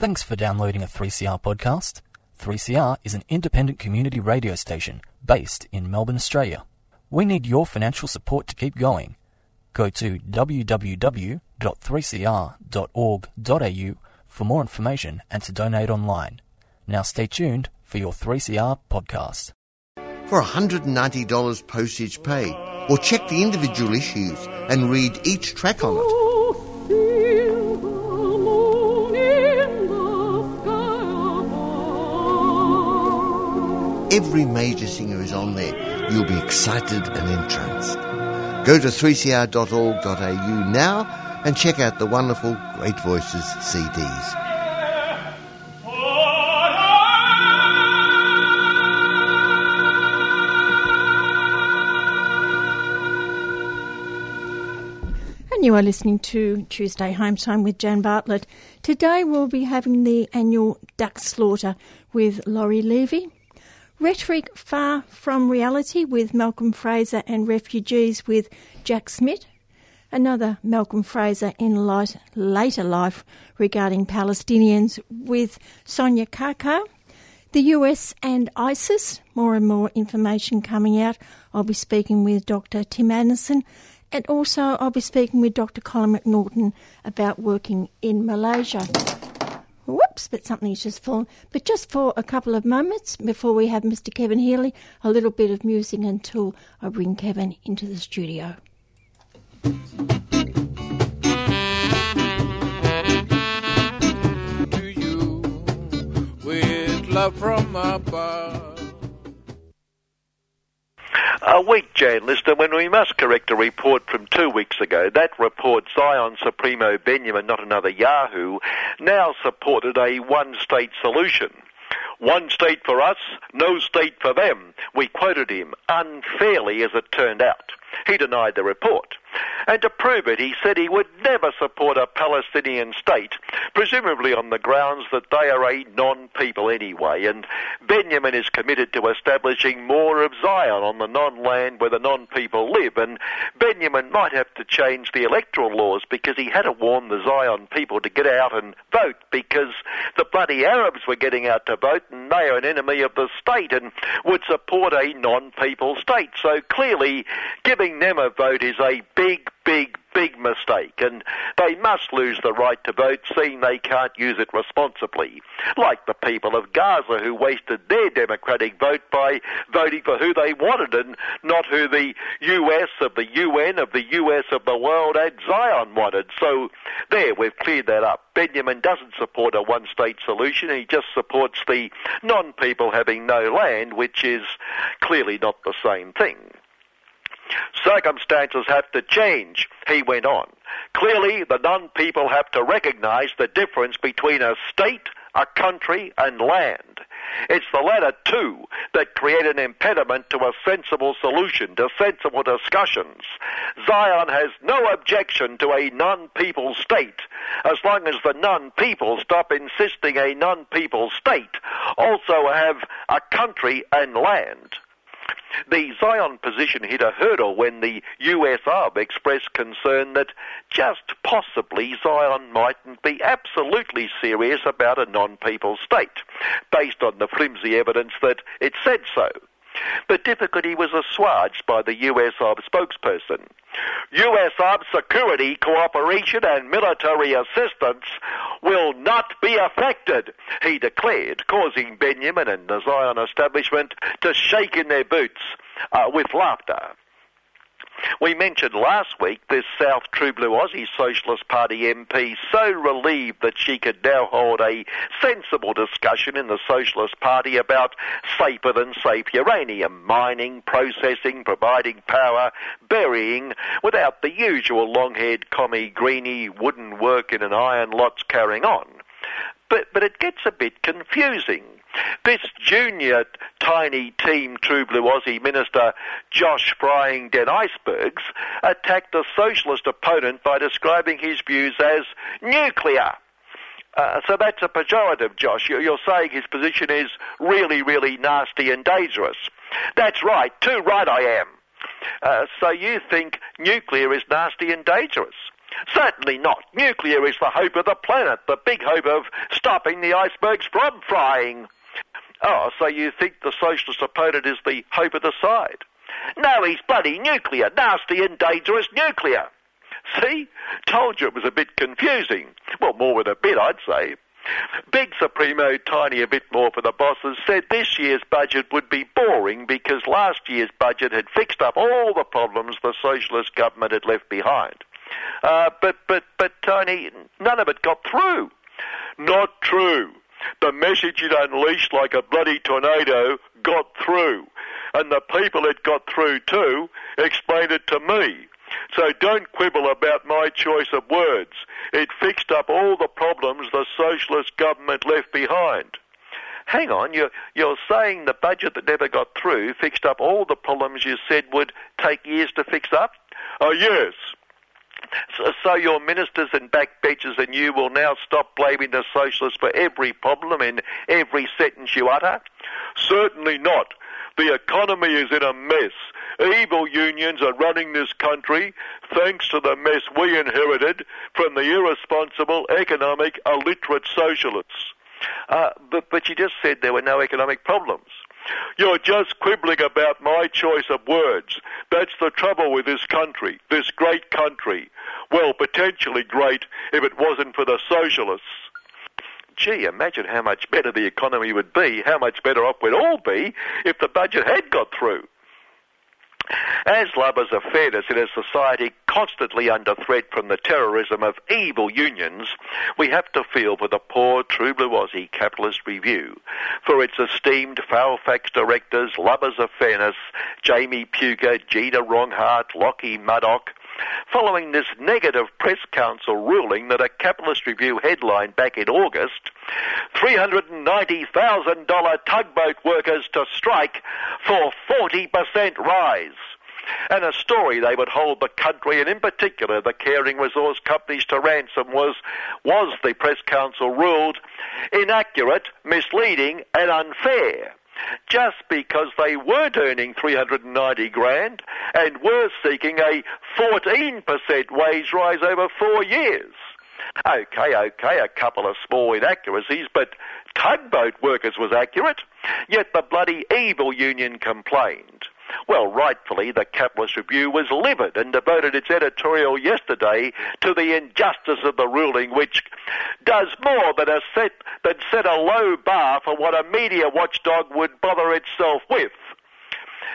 Thanks for downloading a 3CR podcast. 3CR is an independent community radio station based in Melbourne, Australia. We need your financial support to keep going. Go to www.3cr.org.au for more information and to donate online. Now stay tuned for your 3CR podcast. For $190 postage paid, or check the individual issues and read each track on it. Every major singer is on there. You'll be excited and entranced. Go to 3cr.org.au now and check out the wonderful Great Voices CDs. And you are listening to Tuesday Home Time with Jan Bartlett. Today we'll be having the annual duck slaughter with Laurie Levy. Rhetoric Far from Reality with Malcolm Fraser and Refugees with Jack Smith. Another Malcolm Fraser in light, later life regarding Palestinians with Sonja Karkar. The US and ISIS, more and more information coming out. I'll be speaking with Dr. Tim Anderson and also I'll be speaking with Dr. Colin McNaughton about working in Malaysia. Whoops, but something's just fallen. But just for a couple of moments before we have Mr. Kevin Healy, a little bit of music until I bring Kevin into the studio. to you with love from above. A week, Jan listener when we must correct a report from two weeks ago. That report, Zion Supremo Benjamin, not another Yahoo, now supported a one-state solution. One state for us, no state for them. We quoted him unfairly as it turned out. He denied the report. And to prove it, he said he would never support a Palestinian state, presumably on the grounds that they are a non-people anyway. And Benjamin is committed to establishing more of Zion on the non-land where the non-people live. And Benjamin might have to change the electoral laws because he had to warn the Zion people to get out and vote because the bloody Arabs were getting out to vote and they are an enemy of the state and would support a non-people state. So clearly, giving them a vote is a big, big, big mistake, and they must lose the right to vote, seeing they can't use it responsibly. Like the people of Gaza who wasted their democratic vote by voting for who they wanted and not who the US of the UN of the US of the world and Zion wanted. So there, we've cleared that up. Benjamin doesn't support a one-state solution. He just supports the non-people having no land, which is clearly not the same thing. Circumstances have to change, he went on. Clearly, the non-people have to recognize the difference between a state, a country, and land. It's the latter two that create an impediment to a sensible solution, to sensible discussions. Zion has no objection to a non-people state, as long as the non-people stop insisting a non-people state also have a country and land. The Zion position hit a hurdle when the US Arb expressed concern that just possibly Zion mightn't be absolutely serious about a non-people state, based on the flimsy evidence that it said so. The difficulty was assuaged by the US Arb spokesperson. US Arb security cooperation and military assistance will not be affected, he declared, causing Benjamin and the Zion establishment to shake in their boots uh, with laughter. We mentioned last week this South True Blue Aussie Socialist Party MP so relieved that she could now hold a sensible discussion in the Socialist Party about safer than safe uranium mining, processing, providing power, burying, without the usual long-haired commie greeny wooden work in an iron lots carrying on. But, but it gets a bit confusing. This junior tiny team True Blue Aussie minister Josh Frying Den Icebergs attacked a socialist opponent by describing his views as nuclear. Uh, so that's a pejorative, Josh. You're, you're saying his position is really, really nasty and dangerous. That's right. Too right I am. Uh, so you think nuclear is nasty and dangerous. Certainly not. Nuclear is the hope of the planet, the big hope of stopping the icebergs from frying. Oh, so you think the socialist opponent is the hope of the side? No, he's bloody nuclear, nasty and dangerous nuclear. See? Told you it was a bit confusing. Well, more than a bit, I'd say. Big Supremo, tiny a bit more for the bosses, said this year's budget would be boring because last year's budget had fixed up all the problems the socialist government had left behind. Uh, but, but, but, Tony, none of it got through. Not true. The message it unleashed like a bloody tornado got through. And the people it got through to explained it to me. So don't quibble about my choice of words. It fixed up all the problems the socialist government left behind. Hang on, you're, you're saying the budget that never got through fixed up all the problems you said would take years to fix up? Oh, yes. So, your ministers and backbenchers and you will now stop blaming the socialists for every problem in every sentence you utter? Certainly not. The economy is in a mess. Evil unions are running this country thanks to the mess we inherited from the irresponsible, economic, illiterate socialists. Uh, but, but you just said there were no economic problems. You're just quibbling about my choice of words. That's the trouble with this country, this great country. Well, potentially great if it wasn't for the socialists. Gee, imagine how much better the economy would be, how much better off we'd all be if the budget had got through. As lovers of fairness in a society constantly under threat from the terrorism of evil unions, we have to feel for the poor True Blue Aussie Capitalist Review, for its esteemed Fairfax directors, lovers of fairness, Jamie Puger, Gina Wronghart, Lockie Murdoch, following this negative press council ruling that a Capitalist Review headline back in August, $390,000 tugboat workers to strike for 40% rise. And a story they would hold the country and in particular the caring resource companies to ransom was, was the press council ruled inaccurate, misleading and unfair just because they weren't earning 390 grand and were seeking a 14% wage rise over four years. Okay, okay, a couple of small inaccuracies, but tugboat workers was accurate, yet the bloody evil union complained. Well, rightfully, the Capitalist Review was livid and devoted its editorial yesterday to the injustice of the ruling, which does more than, a set, than set a low bar for what a media watchdog would bother itself with.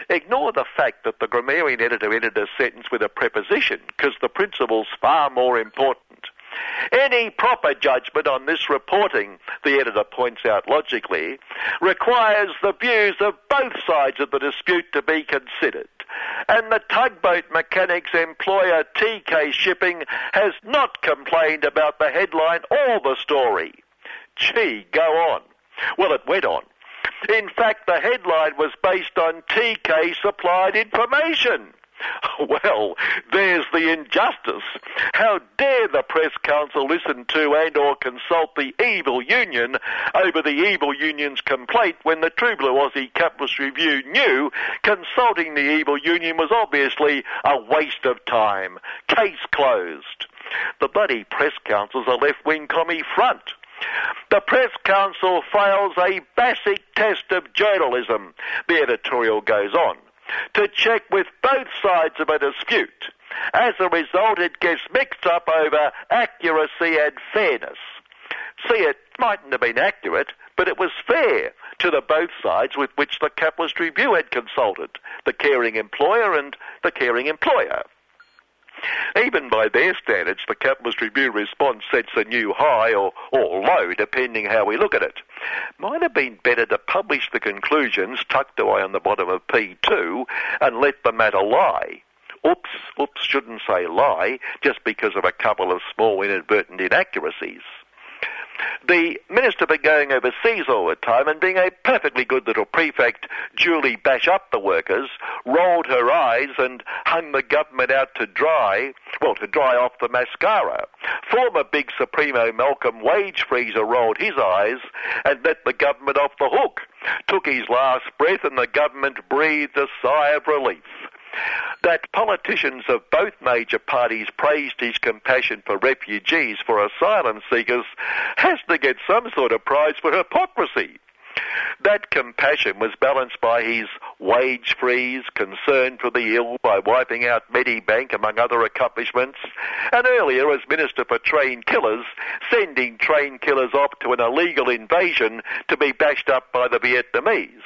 Ignore the fact that the grammarian editor ended a sentence with a preposition, because the principle's far more important. Any proper judgment on this reporting, the editor points out logically, requires the views of both sides of the dispute to be considered. And the tugboat mechanics employer TK Shipping has not complained about the headline or the story. Gee, go on. Well, it went on. In fact, the headline was based on TK supplied information. Well, there's the injustice. How dare the press council listen to and or consult the evil union over the evil union's complaint when the True Blue Aussie Capitalist Review knew consulting the evil union was obviously a waste of time. Case closed. The bloody press council's a left-wing commie front. The Press Council fails a basic test of journalism, the editorial goes on to check with both sides of a dispute. As a result, it gets mixed up over accuracy and fairness. See, it mightn't have been accurate, but it was fair to the both sides with which the Capitalist Review had consulted, the caring employer and the caring employer. Even by their standards, the Capitalist Review response sets a new high or, or low, depending how we look at it. Might have been better to publish the conclusions tucked away on the bottom of P2 and let the matter lie. Oops, oops, shouldn't say lie, just because of a couple of small inadvertent inaccuracies. The minister been going overseas all the time and being a perfectly good little prefect, duly bash up the workers, rolled her eyes and hung the government out to dry, well, to dry off the mascara. Former Big Supremo Malcolm Wage Freezer rolled his eyes and let the government off the hook, took his last breath and the government breathed a sigh of relief. That politicians of both major parties praised his compassion for refugees, for asylum seekers, has to get some sort of prize for hypocrisy. That compassion was balanced by his wage freeze, concern for the ill by wiping out Medibank, among other accomplishments, and earlier as Minister for Train Killers, sending train killers off to an illegal invasion to be bashed up by the Vietnamese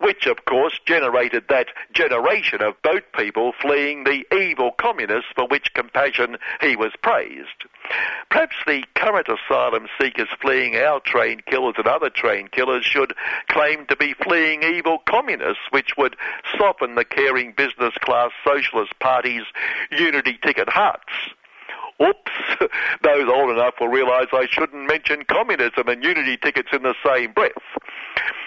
which of course generated that generation of boat people fleeing the evil communists for which compassion he was praised. Perhaps the current asylum seekers fleeing our train killers and other train killers should claim to be fleeing evil communists, which would soften the caring business class socialist party's unity ticket hearts. Oops, those old enough will realise I shouldn't mention communism and unity tickets in the same breath.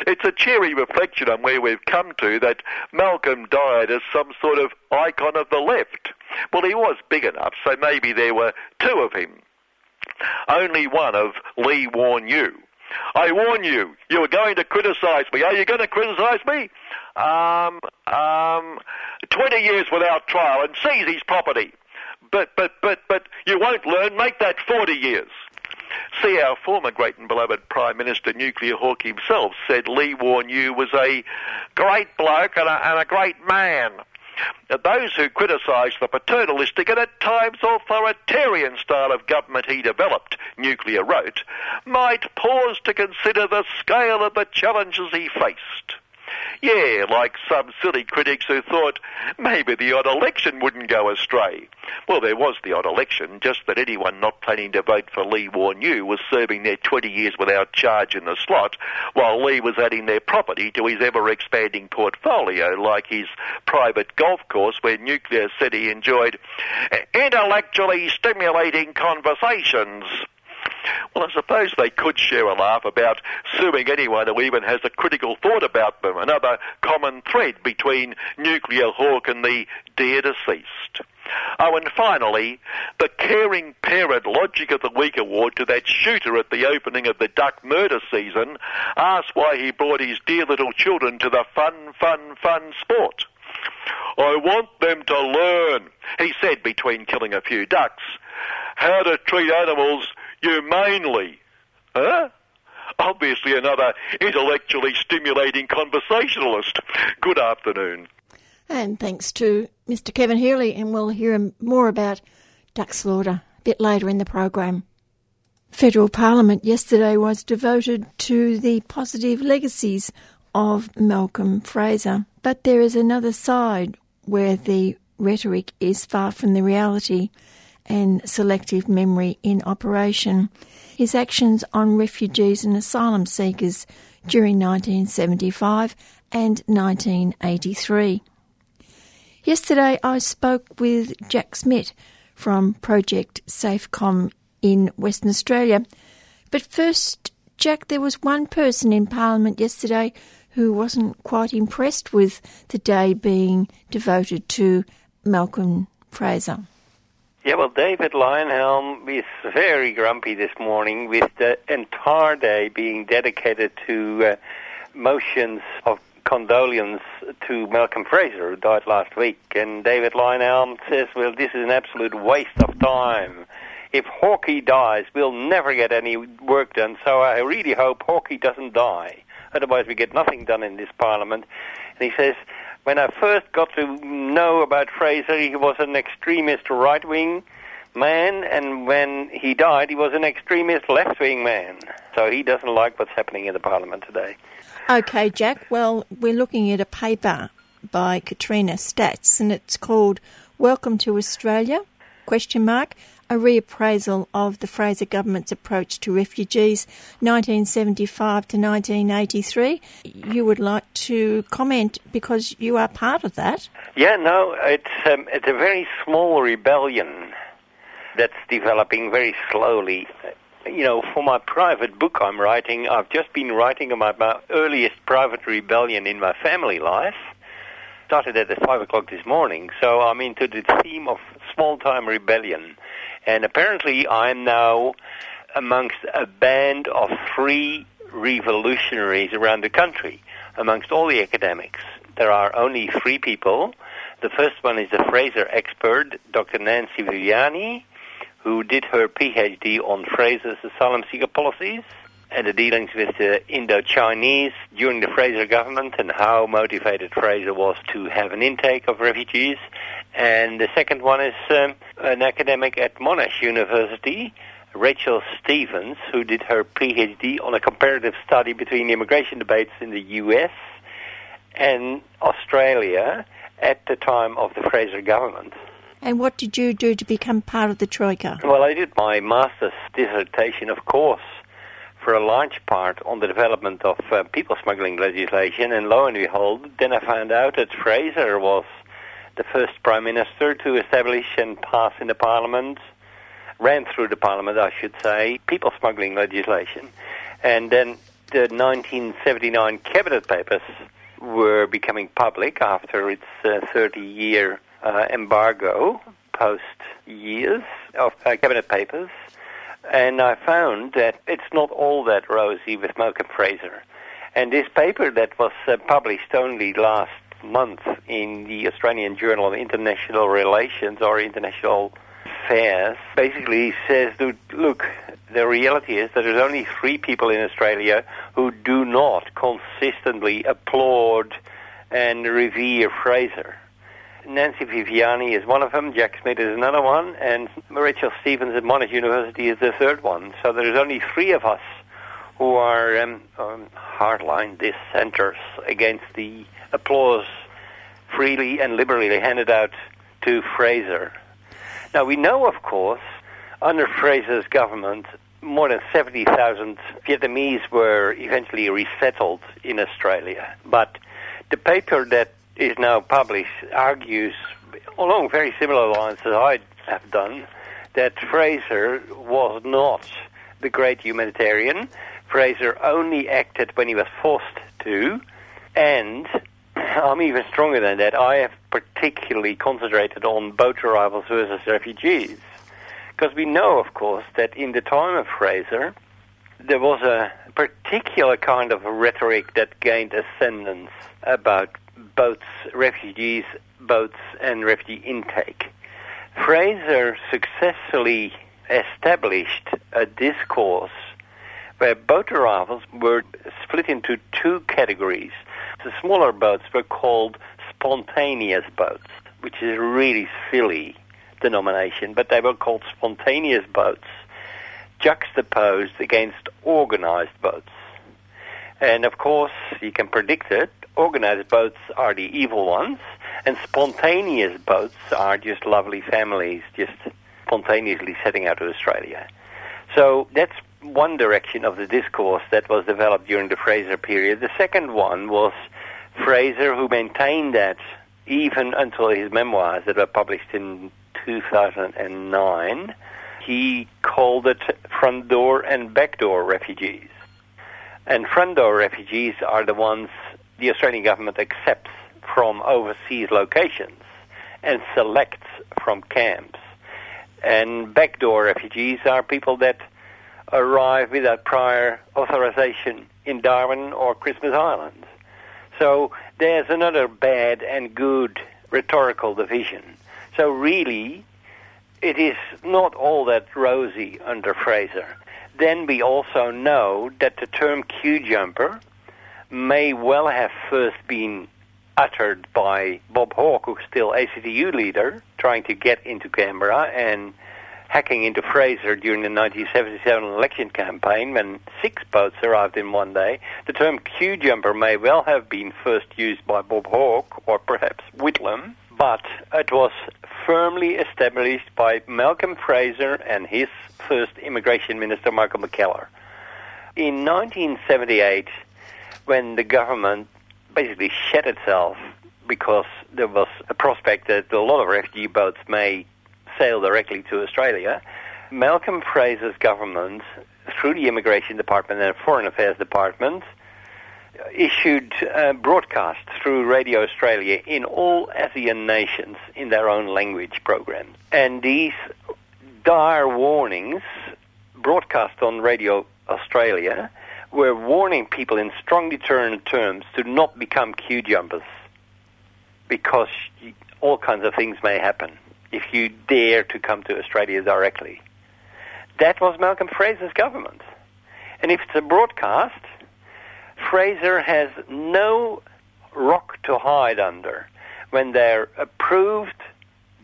It's a cheery reflection on where we've come to that Malcolm died as some sort of icon of the left. Well, he was big enough, so maybe there were two of him. Only one of Lee Warn You. I warn you, you are going to criticise me. Are you going to criticise me? Um, um, 20 years without trial and seize his property. But, but, but, but you won't learn. Make that 40 years. See, our former great and beloved Prime Minister, Nuclear Hawke himself, said Lee You was a great bloke and a, and a great man. Those who criticise the paternalistic and at times authoritarian style of government he developed, Nuclear wrote, might pause to consider the scale of the challenges he faced. Yeah, like some silly critics who thought maybe the odd election wouldn't go astray. Well, there was the odd election, just that anyone not planning to vote for Lee Warn You was serving their 20 years without charge in the slot, while Lee was adding their property to his ever-expanding portfolio, like his private golf course where Nuclear he enjoyed intellectually stimulating conversations well, I suppose they could share a laugh about suing anyone who even has a critical thought about them, another common thread between Nuclear Hawk and the dear deceased. Oh, and finally, the Caring Parent Logic of the Week award to that shooter at the opening of the duck murder season asked why he brought his dear little children to the fun, fun, fun sport. I want them to learn, he said between killing a few ducks, how to treat animals humanely. Huh? Obviously, another intellectually stimulating conversationalist. Good afternoon. And thanks to Mr. Kevin Healy, and we'll hear more about duck slaughter a bit later in the program. Federal Parliament yesterday was devoted to the positive legacies of Malcolm Fraser, but there is another side where the rhetoric is far from the reality and selective memory in operation. His actions on refugees and asylum seekers during 1975 and 1983. Yesterday I spoke with Jack Smith from Project Safecom in Western Australia. But first, Jack, there was one person in Parliament yesterday who wasn't quite impressed with the day being devoted to Malcolm Fraser. Yeah, well, David Leyonhjelm is very grumpy this morning with the entire day being dedicated to uh, motions of condolence to Malcolm Fraser, who died last week. And David Leyonhjelm says, well, this is an absolute waste of time. If Hawkey dies, we'll never get any work done. So I really hope Hawkey doesn't die. Otherwise, we get nothing done in this parliament. And he says, when I first got to know about Fraser, he was an extremist right wing man, and when he died, he was an extremist left wing man. So he doesn't like what's happening in the parliament today. Okay, Jack. Well, we're looking at a paper by Katrina Stats, and it's called "Welcome to Australia?" Question mark a reappraisal of the Fraser government's approach to refugees 1975 to 1983. You would like to comment because you are part of that. Yeah, no, it's um, it's a very small rebellion that's developing very slowly. You know, for my private book I'm writing, I've just been writing about my earliest private rebellion in my family life. Started at 5 o'clock this morning, so I'm into the theme of small time rebellion. And apparently, I'm now amongst a band of three revolutionaries around the country. Amongst all the academics, there are only three people The first one is the Fraser expert, Dr. Nancy Viviani, who did her PhD on Fraser's asylum seeker policies and the dealings with the Indo-Chinese during the Fraser government and how motivated Fraser was to have an intake of refugees. And the second one is um, an academic at Monash University, Rachel Stevens, who did her PhD on a comparative study between immigration debates in the US and Australia at the time of the Fraser government. And what did you do to become part of the Troika? Well, I did my master's dissertation, of course, for a large part on the development of uh, people smuggling legislation, and lo and behold, then I found out that Fraser was the first prime minister to establish and pass in the parliament, ran through the parliament, I should say, people smuggling legislation. And then the 1979 cabinet papers were becoming public after its 30 uh, year uh, embargo, post years of uh, cabinet papers. And I found that it's not all that rosy with Malcolm Fraser. And this paper that was uh, published only last month in the Australian Journal of International Relations or International Affairs basically says, that, look, the reality is that there's only three people in Australia who do not consistently applaud and revere Fraser. Nancy Viviani is one of them, Jack Smith is another one, and Rachel Stevens at Monash University is the third one. So there's only three of us who are um, um, hardline dissenters against the applause freely and liberally handed out to Fraser. Now we know, of course, under Fraser's government, more than 70,000 Vietnamese were eventually resettled in Australia. But the paper that is now published argues along very similar lines as I have done that Fraser was not the great humanitarian. Fraser only acted when he was forced to, and I'm even stronger than that. I have particularly concentrated on boat arrivals versus refugees. Because we know, of course, that in the time of Fraser, there was a particular kind of rhetoric that gained ascendance about boats, refugees, boats, and refugee intake. Fraser successfully established a discourse where boat arrivals were split into two categories. The smaller boats were called spontaneous boats, which is a really silly denomination, but they were called spontaneous boats juxtaposed against organized boats. And of course, you can predict it. Organized boats are the evil ones, and spontaneous boats are just lovely families just spontaneously setting out to Australia. So that's one direction of the discourse that was developed during the Fraser period. The second one was Fraser, who maintained that even until his memoirs that were published in 2009, he called it front door and back door refugees. And front door refugees are the ones the Australian government accepts from overseas locations and selects from camps. And backdoor refugees are people that arrive without prior authorization in Darwin or Christmas Island. So there's another bad and good rhetorical division. So really, it is not all that rosy under Fraser. Then we also know that the term queue jumper may well have first been uttered by Bob Hawke, who's still ACTU leader, trying to get into Canberra and hacking into Fraser during the 1977 election campaign when six boats arrived in one day. The term queue jumper may well have been first used by Bob Hawke or perhaps Whitlam, but it was firmly established by Malcolm Fraser and his first immigration minister, Michael Mackellar. In 1978, when the government basically shed itself because there was a prospect that a lot of refugee boats may sail directly to Australia, Malcolm Fraser's government, through the Immigration Department and Foreign Affairs Department, issued uh, broadcasts through Radio Australia in all ASEAN nations in their own language programs. And these dire warnings broadcast on Radio Australia were warning people in strong deterrent terms to not become queue jumpers. because all kinds of things may happen if you dare to come to Australia directly. That was Malcolm Fraser's government. And if it's a broadcast, Fraser has no rock to hide under when they're approved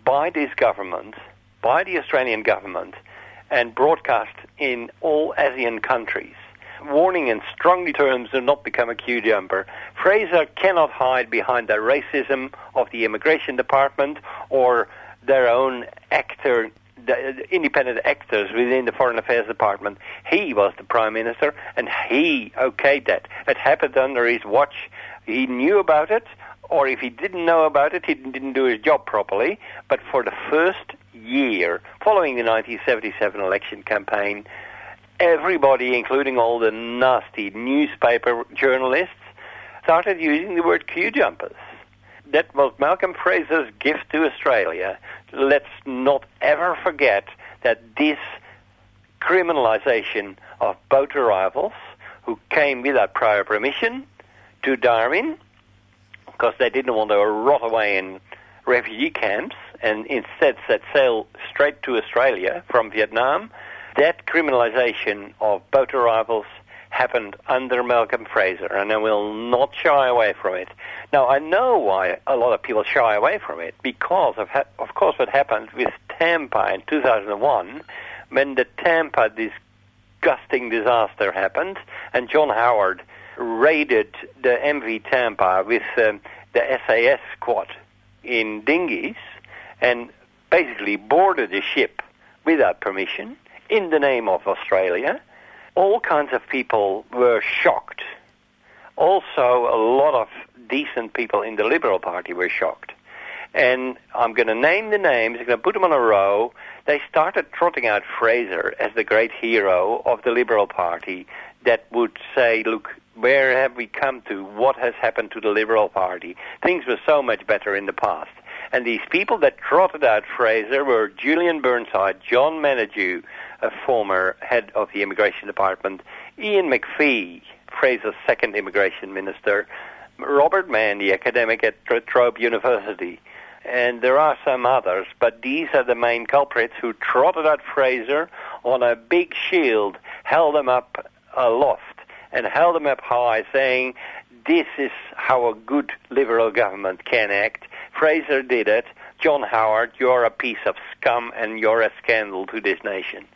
by this government, by the Australian government, and broadcast in all ASEAN countries. Warning in strong terms to not become a queue jumper. Fraser cannot hide behind the racism of the immigration department or their own actor the independent actors within the Foreign Affairs Department. He was the Prime Minister, and he okayed that. It happened under his watch. He knew about it, or if he didn't know about it, he didn't do his job properly. But for the first year following the 1977 election campaign, everybody, including all the nasty newspaper journalists, started using the word queue jumpers. That was Malcolm Fraser's gift to Australia. Let's not ever forget that this criminalization of boat arrivals who came without prior permission to Darwin because they didn't want to rot away in refugee camps and instead set sail straight to Australia from Vietnam. That criminalization of boat arrivals happened under Malcolm Fraser, and I will not shy away from it. Now, I know why a lot of people shy away from it, because of, ha- of course what happened with Tampa in 2001, when the Tampa disgusting disaster happened, and John Howard raided the MV Tampa with um, the SAS squad in dinghies, and basically boarded the ship without permission in the name of Australia. All kinds of people were shocked. Also, a lot of decent people in the Liberal Party were shocked. And I'm going to name the names, I'm going to put them on a row. They started trotting out Fraser as the great hero of the Liberal Party that would say, look, where have we come to? What has happened to the Liberal Party? Things were so much better in the past. And these people that trotted out Fraser were Julian Burnside, John Menadue, former head of the Immigration Department, Ian McPhee, Fraser's second immigration minister, Robert Manne, the academic at Trobe University, and there are some others, but these are the main culprits who trotted out Fraser on a big shield, held him up aloft, and held him up high, saying, This is how a good Liberal government can act. Fraser did it. John Howard, you're a piece of scum and you're a scandal to this nation.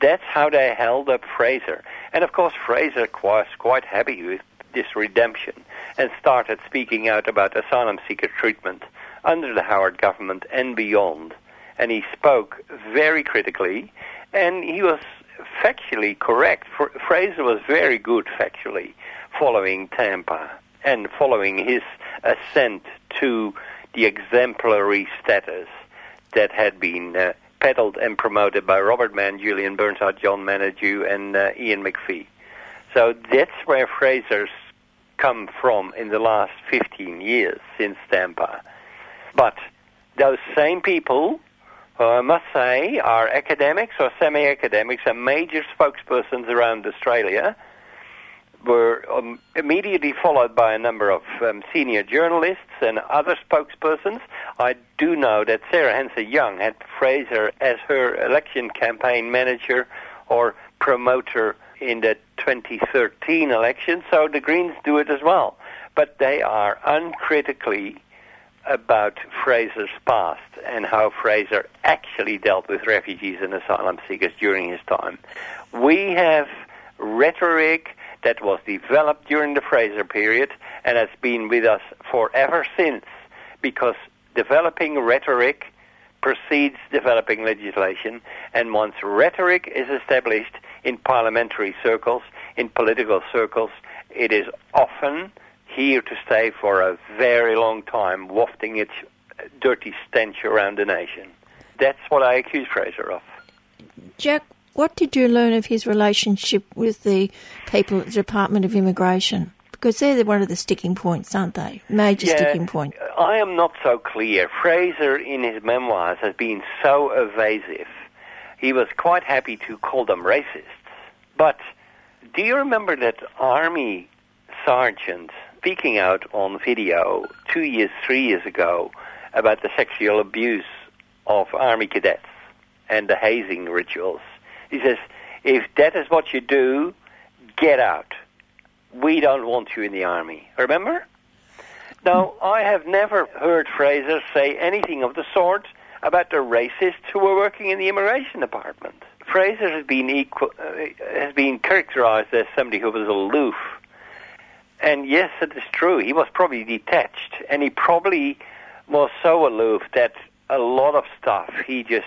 That's how they held up Fraser. And of course, Fraser was quite happy with this redemption and started speaking out about asylum seeker treatment under the Howard government and beyond. And he spoke very critically, and he was factually correct. Fraser was very good factually following Tampa and following his ascent to the exemplary status that had been uh, peddled and promoted by Robert Manne, Julian Burnside, John Menadue, and uh, Ian McPhee. So that's where Fraser's come from in the last 15 years since Tampa. But those same people, uh, I must say, are academics or semi-academics and major spokespersons around Australia, were um, immediately followed by a number of um, senior journalists and other spokespersons. I do know that Sarah Hanson-Young had Fraser as her election campaign manager or promoter in the 2013 election, so the Greens do it as well. But they are uncritically about Fraser's past and how Fraser actually dealt with refugees and asylum seekers during his time. We have rhetoric that was developed during the Fraser period and has been with us forever since because developing rhetoric precedes developing legislation and once rhetoric is established in parliamentary circles, in political circles, it is often here to stay for a very long time, wafting its dirty stench around the nation. That's what I accuse Fraser of. Jack, what did you learn of his relationship with the people at the Department of Immigration? Because they're one of the sticking points, aren't they? Major yeah, sticking point. I am not so clear. Fraser, in his memoirs, has been so evasive. He was quite happy to call them racists. But do you remember that army sergeant speaking out on video two years, three years ago about the sexual abuse of army cadets and the hazing rituals. He says, if that is what you do, get out. We don't want you in the army. Remember? Now, I have never heard Fraser say anything of the sort about the racists who were working in the immigration department. Fraser has been equal, uh, has been characterized as somebody who was aloof. And yes, it is true. He was probably detached, and he probably was so aloof that a lot of stuff he just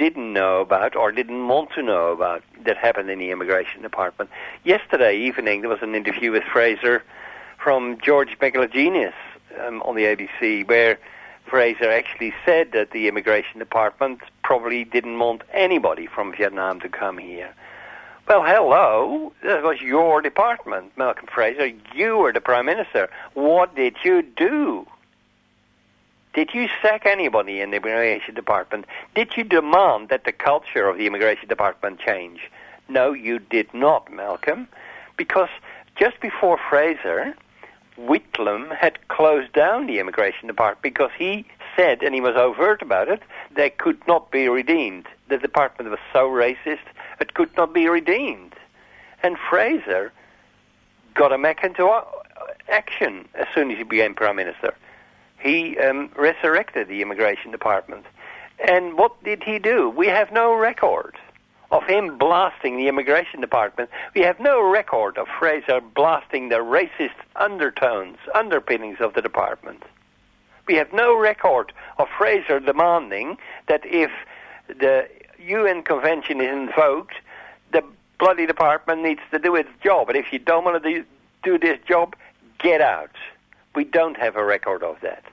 didn't know about or didn't want to know about that happened in the immigration department. Yesterday evening, there was an interview with Fraser from George Megalogenis um, on the ABC, where Fraser actually said that the immigration department probably didn't want anybody from Vietnam to come here. Well, hello, that was your department, Malcolm Fraser. You were the prime minister. What did you do? Did you sack anybody in the immigration department? Did you demand that the culture of the immigration department change? No, you did not, Malcolm, because just before Fraser, Whitlam had closed down the immigration department because he said, and he was overt about it, they could not be redeemed. The department was so racist, it could not be redeemed. And Fraser got him back into action as soon as he became prime minister. He um, resurrected the immigration department. And what did he do? We have no record of him blasting the immigration department. We have no record of Fraser blasting the racist undertones, underpinnings of the department. We have no record of Fraser demanding that if the UN Convention is invoked, the bloody department needs to do its job. And if you don't want to do, do this job, get out. We don't have a record of that.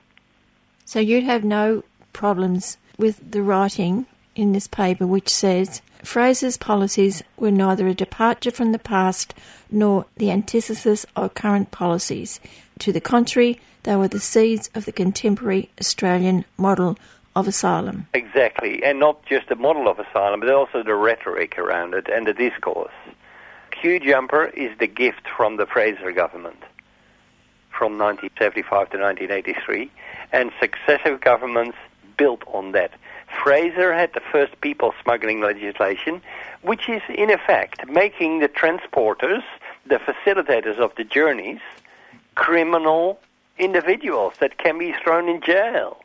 So you'd have no problems with the writing in this paper which says Fraser's policies were neither a departure from the past nor the antithesis of current policies. To the contrary, they were the seeds of the contemporary Australian model of asylum. Exactly, and not just the model of asylum, but also the rhetoric around it and the discourse. Queue Jumper is the gift from the Fraser government from 1975 to 1983, and successive governments built on that. Fraser had the first people smuggling legislation, which is in effect making the transporters, the facilitators of the journeys, criminal individuals that can be thrown in jail.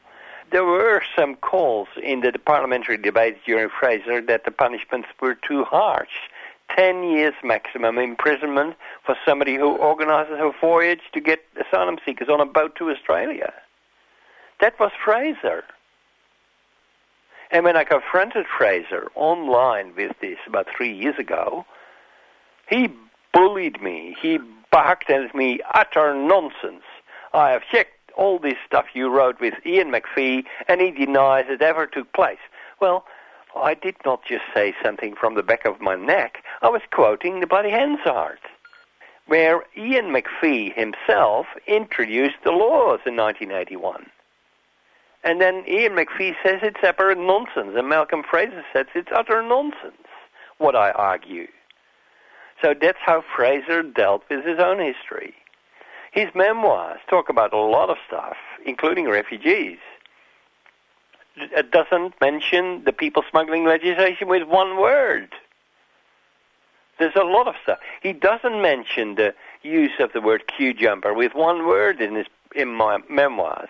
There were some calls in the parliamentary debates during Fraser that the punishments were too harsh. 10 years maximum imprisonment for somebody who organizes a voyage to get asylum seekers on a boat to Australia. That was Fraser. And when I confronted Fraser online with this about three years ago, he bullied me. He barked at me utter nonsense. I have checked all this stuff you wrote with Ian McPhee, and he denies it ever took place. Well, I did not just say something from the back of my neck. I was quoting the bloody Hansard, where Ian McPhee himself introduced the laws in 1981. And then Ian McPhee says it's utter nonsense, and Malcolm Fraser says it's utter nonsense, what I argue. So that's how Fraser dealt with his own history. His memoirs talk about a lot of stuff, including refugees. It doesn't mention the people smuggling legislation with one word. There's a lot of stuff. He doesn't mention the use of the word queue jumper with one word in his in my memoirs.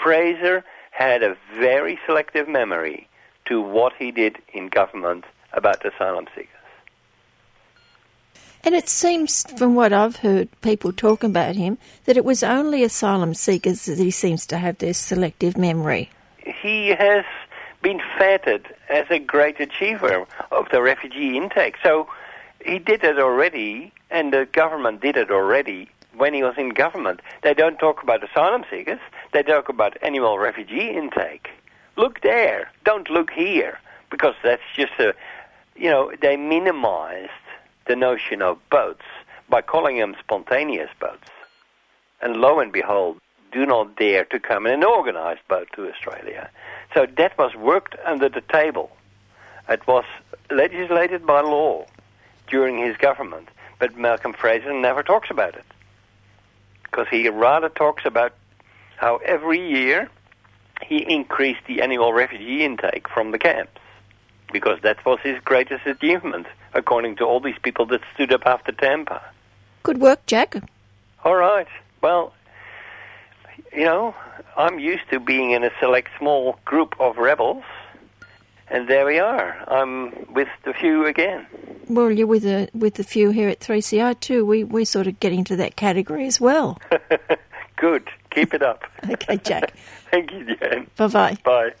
Fraser had a very selective memory to what he did in government about asylum seekers. And it seems, from what I've heard people talking about him, that it was only asylum seekers that he seems to have this selective memory. He has been feted as a great achiever of the refugee intake. So he did it already, and the government did it already when he was in government. They don't talk about asylum seekers, they talk about annual refugee intake. Look there, don't look here, because that's just a, you know, they minimized the notion of boats by calling them spontaneous boats. And lo and behold, do not dare to come in an organized boat to Australia. So that was worked under the table. It was legislated by law during his government, but Malcolm Fraser never talks about it. because he rather talks about how every year he increased the annual refugee intake from the camps because that was his greatest achievement, according to all these people that stood up after Tampa. Good work, Jack. All right. Well, you know, I'm used to being in a select small group of rebels, and there we are. I'm with the few again. Well, you're with the with the few here at 3CR too. We we sort of getting to that category as well. Good. Keep it up. Okay, Jack. Thank you, Jan. bye bye. Bye.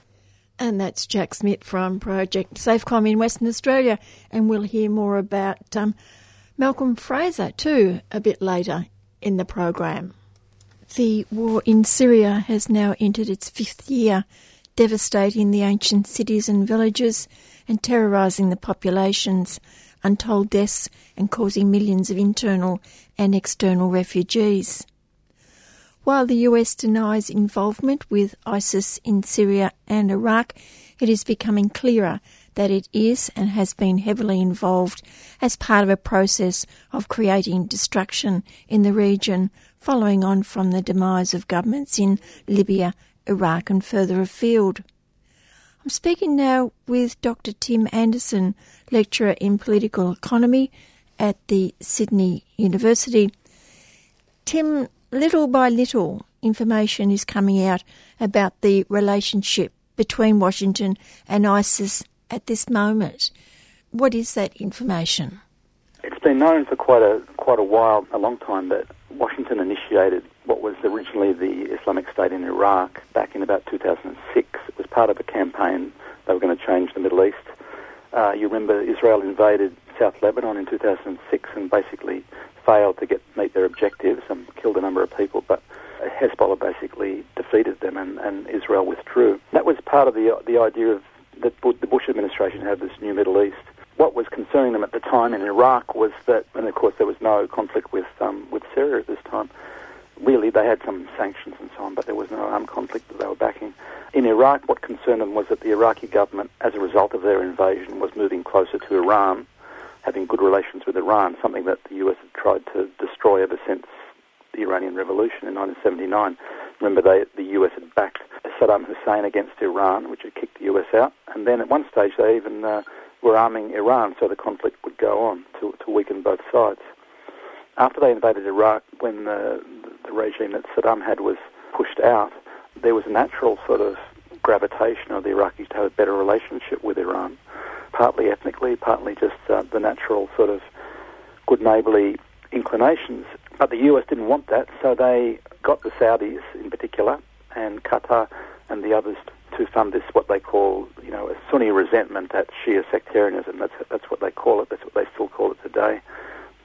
And that's Jack Smith from Project Safecom in Western Australia. And we'll hear more about um, Malcolm Fraser too a bit later in the program. The war in Syria has now entered its fifth year, devastating the ancient cities and villages and terrorising the populations, untold deaths, and causing millions of internal and external refugees. While the US denies involvement with ISIS in Syria and Iraq, it is becoming clearer that it is and has been heavily involved as part of a process of creating destruction in the region following on from the demise of governments in Libya, Iraq, and further afield. I'm speaking now with Dr. Tim Anderson, lecturer in political economy at the Sydney University. Tim, little by little, information is coming out about the relationship between Washington and ISIS at this moment. What is that information? It's been known for quite a quite a while, a long time, that Washington what was originally the Islamic State in Iraq back in about 2006. It was part of a campaign they were going to change the Middle East. Uh, you remember Israel invaded South Lebanon in 2006 and basically failed to get meet their objectives and killed a number of people, but Hezbollah basically defeated them and, and Israel withdrew. That was part of the the idea of that the Bush administration had this new Middle East. What was concerning them at the time in Iraq was that, and of course there was no conflict with um, with Syria at this time. Really, they had some sanctions and so on, but there was no armed conflict that they were backing. In Iraq, what concerned them was that the Iraqi government, as a result of their invasion, was moving closer to Iran, having good relations with Iran, something that the US had tried to destroy ever since the Iranian Revolution in 1979. Remember, they, the US had backed Saddam Hussein against Iran, which had kicked the US out, and then at one stage they even uh, were arming Iran so the conflict would go on to, to weaken both sides. After they invaded Iraq, when the, the regime that Saddam had was pushed out, there was a natural sort of gravitation of the Iraqis to have a better relationship with Iran, partly ethnically, partly just uh, the natural sort of good neighbourly inclinations. But the US didn't want that, so they got the Saudis in particular and Qatar and the others to fund this what they call, you know, a Sunni resentment at Shia sectarianism. That's that's what they call it. That's what they still call it today.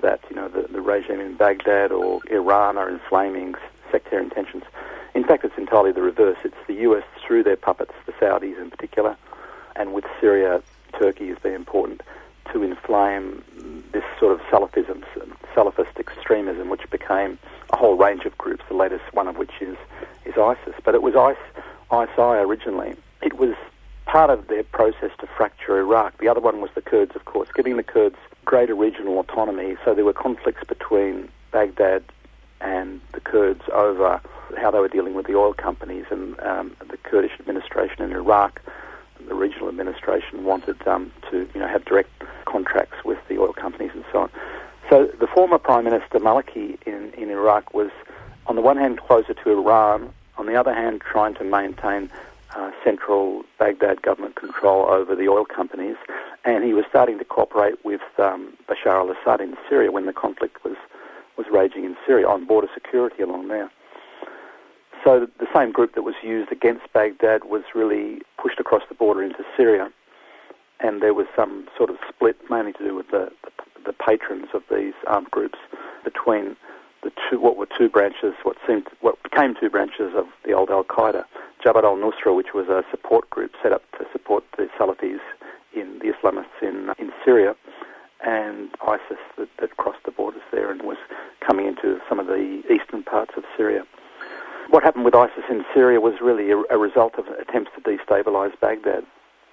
That you know the, the regime in Baghdad or Iran are inflaming sectarian tensions. In fact, it's entirely the reverse. It's the US through their puppets, the Saudis in particular, and with Syria, Turkey has been important to inflame this sort of Salafism, Salafist extremism, which became a whole range of groups. The latest one of which is is ISIS. But it was ISI originally. It was part of their process to fracture Iraq. The other one was the Kurds, of course, giving the Kurds greater regional autonomy. So there were conflicts between Baghdad and the Kurds over how they were dealing with the oil companies and um, the Kurdish administration in Iraq. The regional administration wanted um, to, you know, have direct contracts with the oil companies and so on. So the former Prime Minister Maliki in, in Iraq was, on the one hand, closer to Iran, on the other hand, trying to maintain uh, central Baghdad government control over the oil companies, and he was starting to cooperate with um, Bashar al-Assad in Syria when the conflict was was raging in Syria on border security along there. So the same group that was used against Baghdad was really pushed across the border into Syria, and there was some sort of split, mainly to do with the, the, the patrons of these armed groups between the two, what were two branches, what seemed, what became two branches of the old Al Qaeda, Jabhat al-Nusra, which was a support group set up to support the Salafis in the Islamists in in Syria, and ISIS that, that crossed the borders there and was coming into some of the eastern parts of Syria. What happened with ISIS in Syria was really a, a result of attempts to destabilize Baghdad,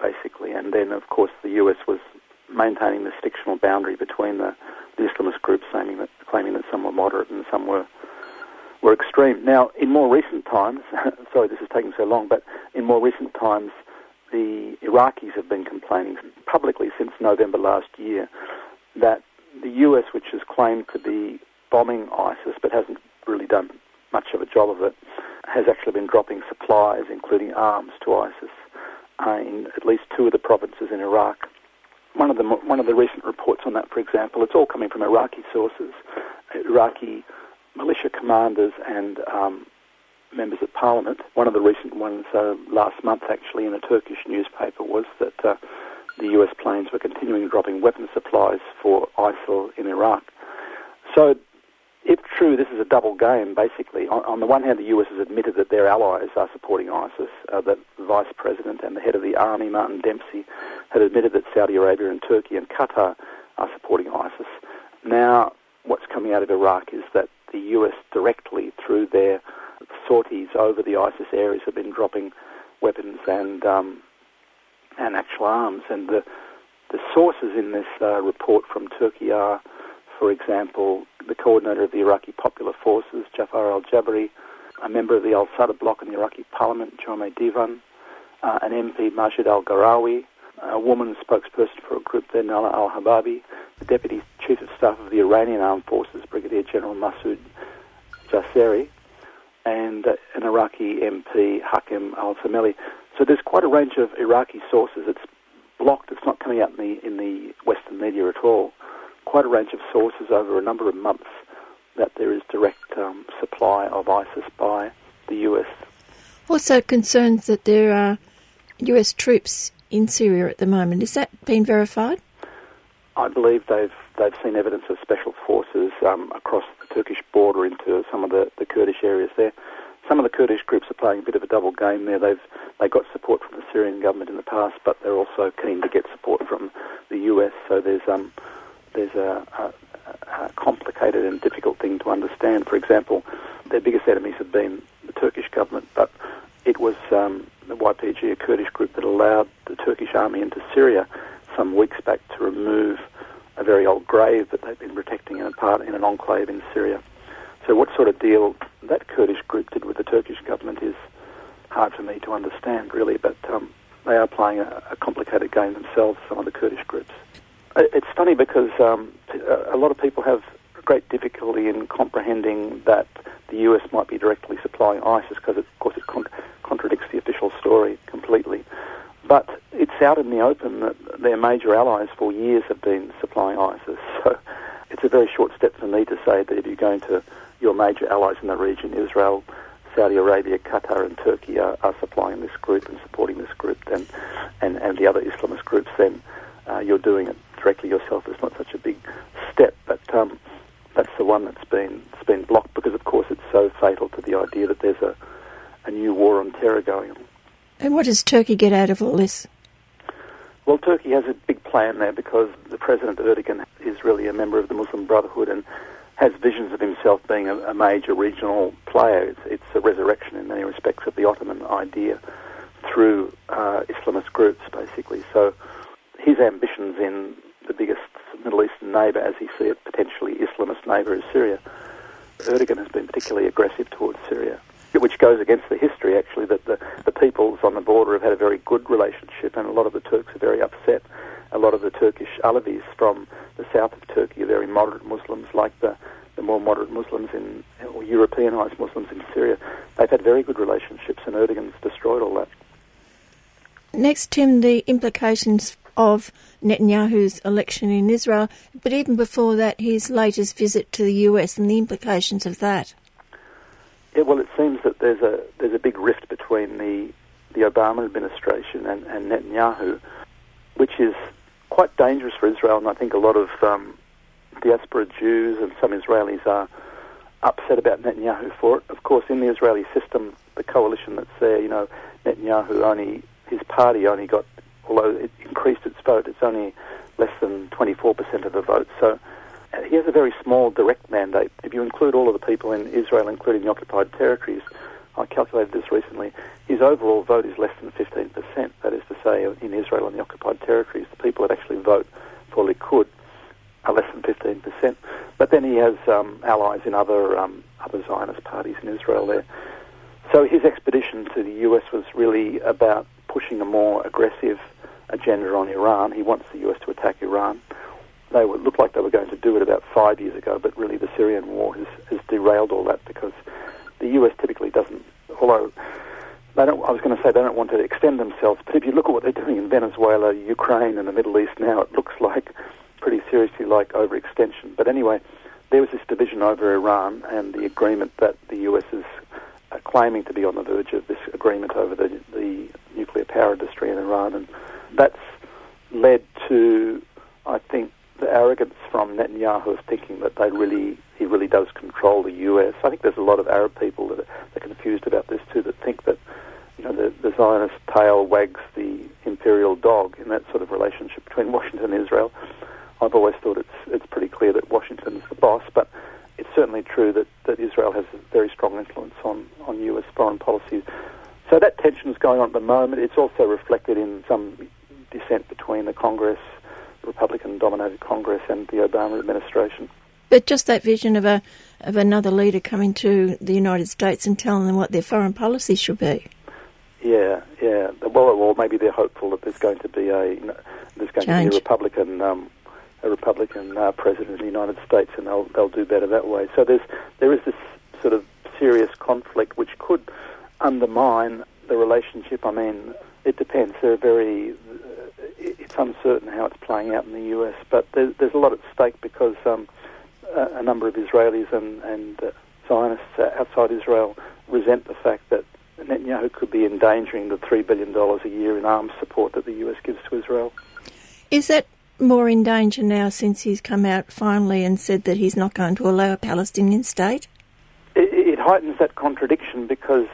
basically, and then, of course, the US was maintaining this fictional boundary between the, the Islamist groups, claiming that, claiming that some were moderate and some were were extreme. Now, in more recent times, sorry this is taking so long, but in more recent times, the Iraqis have been complaining publicly since November last year that the US, which has claimed to be bombing ISIS but hasn't really done much of a job of it, has actually been dropping supplies, including arms, to ISIS uh, in at least two of the provinces in Iraq. One of the one of the recent reports on that, for example, it's all coming from Iraqi sources, Iraqi militia commanders and um, members of parliament. One of the recent ones uh, last month, actually, in a Turkish newspaper, was that uh, the US planes were continuing dropping weapon supplies for ISIL in Iraq. So if true, this is a double game, basically. On, on, the one hand, the US has admitted that their allies are supporting ISIS, uh, that the Vice President and the head of the army, Martin Dempsey, had admitted that Saudi Arabia and Turkey and Qatar are supporting ISIS. Now, what's coming out of Iraq is that the US directly, through their sorties over the ISIS areas, have been dropping weapons and um, and actual arms. And the the sources in this uh, report from Turkey are, for example, the coordinator of the Iraqi Popular Forces, Jafar al-Jabri, a member of the Al-Sadr bloc in the Iraqi parliament, Jome Divan, uh, an MP, Majid al-Garawi, a woman spokesperson for a group there, Nala al-Hababi, the deputy chief of staff of the Iranian Armed Forces, Brigadier General Masoud Jasseri, and uh, an Iraqi MP, Hakim al-Sameli. So there's quite a range of Iraqi sources. It's blocked. It's not coming out in the in the Western media at all quite a range of sources over a number of months that there is direct um, supply of ISIS by the US. Also, concerns that there are US troops in Syria at the moment. Has that been verified? I believe they've they've seen evidence of special forces um, across the Turkish border into some of the, the Kurdish areas there. Some of the Kurdish groups are playing a bit of a double game there. They've they got support from the Syrian government in the past, but they're also keen to get support from the US. So there's um, there's a, a, a, complicated and difficult thing to understand. For example, their biggest enemies have been the Turkish government, but it was um, the YPG, a Kurdish group, that allowed the Turkish army into Syria some weeks back to remove a very old grave that they've been protecting in a part in an enclave in Syria. So, what sort of deal that Kurdish group did with the Turkish government is hard for me to understand, really. But um, they are playing a, a complicated game themselves, some of the Kurdish groups. It's funny because um, a lot of people have great difficulty in comprehending that the US might be directly supplying ISIS because, of course, it con- contradicts the official story completely. But it's out in the open that their major allies for years have been supplying ISIS. So it's a very short step for me to say that if you're going to your major allies in the region, Israel, Saudi Arabia, Qatar, and Turkey are, are supplying this group and supporting this group, then, and, and the other Islamist groups, then uh, you're doing it directly yourself It's not such a big step, but um, that's the one that's been it's been blocked because, of course, it's so fatal to the idea that there's a, a new war on terror going on. And what does Turkey get out of all this? Well, Turkey has a big plan there because the President Erdogan is really a member of the Muslim Brotherhood and has visions of himself being a, a major regional player. It's, it's, a resurrection in many respects of the Ottoman idea through uh, Islamist groups, basically. So his ambitions in the biggest Middle Eastern neighbour, as he sees it, potentially Islamist neighbour, is Syria. Erdogan has been particularly aggressive towards Syria, which goes against the history, actually, that the, the peoples on the border have had a very good relationship, and a lot of the Turks are very upset. A lot of the Turkish Alevis from the south of Turkey are very moderate Muslims, like the, the more moderate Muslims in, or Europeanized Muslims in Syria. They've had very good relationships, and Erdogan's destroyed all that. Next, Tim, the implications of Netanyahu's election in Israel, but even before that, his latest visit to the US and the implications of that. Yeah, well, it seems that there's a there's a big rift between the the Obama administration and, and Netanyahu, which is quite dangerous for Israel, and I think a lot of um, diaspora Jews and some Israelis are upset about Netanyahu for it. Of course, in the Israeli system, the coalition that's there, you know, Netanyahu only his party only got although it increased its vote, it's only less than 24% of the vote. So uh, he has a very small direct mandate. If you include all of the people in Israel, including the occupied territories, I calculated this recently, his overall vote is less than 15%. That is to say, in Israel and the occupied territories, the people that actually vote for Likud are less than 15%. But then he has um, allies in other um, other Zionist parties in Israel there. So his expedition to the US was really about pushing a more aggressive agenda on Iran. He wants the US to attack Iran. They would look like they were going to do it about five years ago, but really the Syrian war has, has derailed all that because the US typically doesn't, although they don't, I was going to say they don't want to extend themselves, but if you look at what they're doing in Venezuela, Ukraine, and the Middle East now, it looks like pretty seriously like overextension. But anyway, there was this division over Iran and the agreement that the US is uh, claiming to be on the verge of this agreement over the, the nuclear power industry in Iran, and that's led to, I think, the arrogance from Netanyahu of thinking that they really he really does control the US. I think there's a lot of Arab people that are, that are confused about this too, that think that you know the, the Zionist tail wags the imperial dog in that sort of relationship between Washington and Israel. I've always thought it's it's pretty clear that Washington is the boss, but it's certainly true that, that Israel has a very strong influence on, on US foreign policy. So that tension is going on at the moment. It's also reflected in some dissent between the Congress, the Republican dominated Congress, and the Obama administration. But just that vision of a of another leader coming to the United States and telling them what their foreign policy should be. Yeah, yeah. Well, or maybe they're hopeful that there's going to be a you know, there's going Change. to be a Republican um, a Republican uh, president of the United States, and they'll they'll do better that way. So there's there is this sort of serious conflict which could undermine the relationship. I mean, it depends. They're very it's uncertain how it's playing out in the US, but there's, there's a lot at stake because um, a, a number of Israelis and, and uh, Zionists outside Israel resent the fact that Netanyahu could be endangering the $3 billion a year in arms support that the US gives to Israel. Is that more in danger now since he's come out finally and said that he's not going to allow a Palestinian state? It, it heightens that contradiction because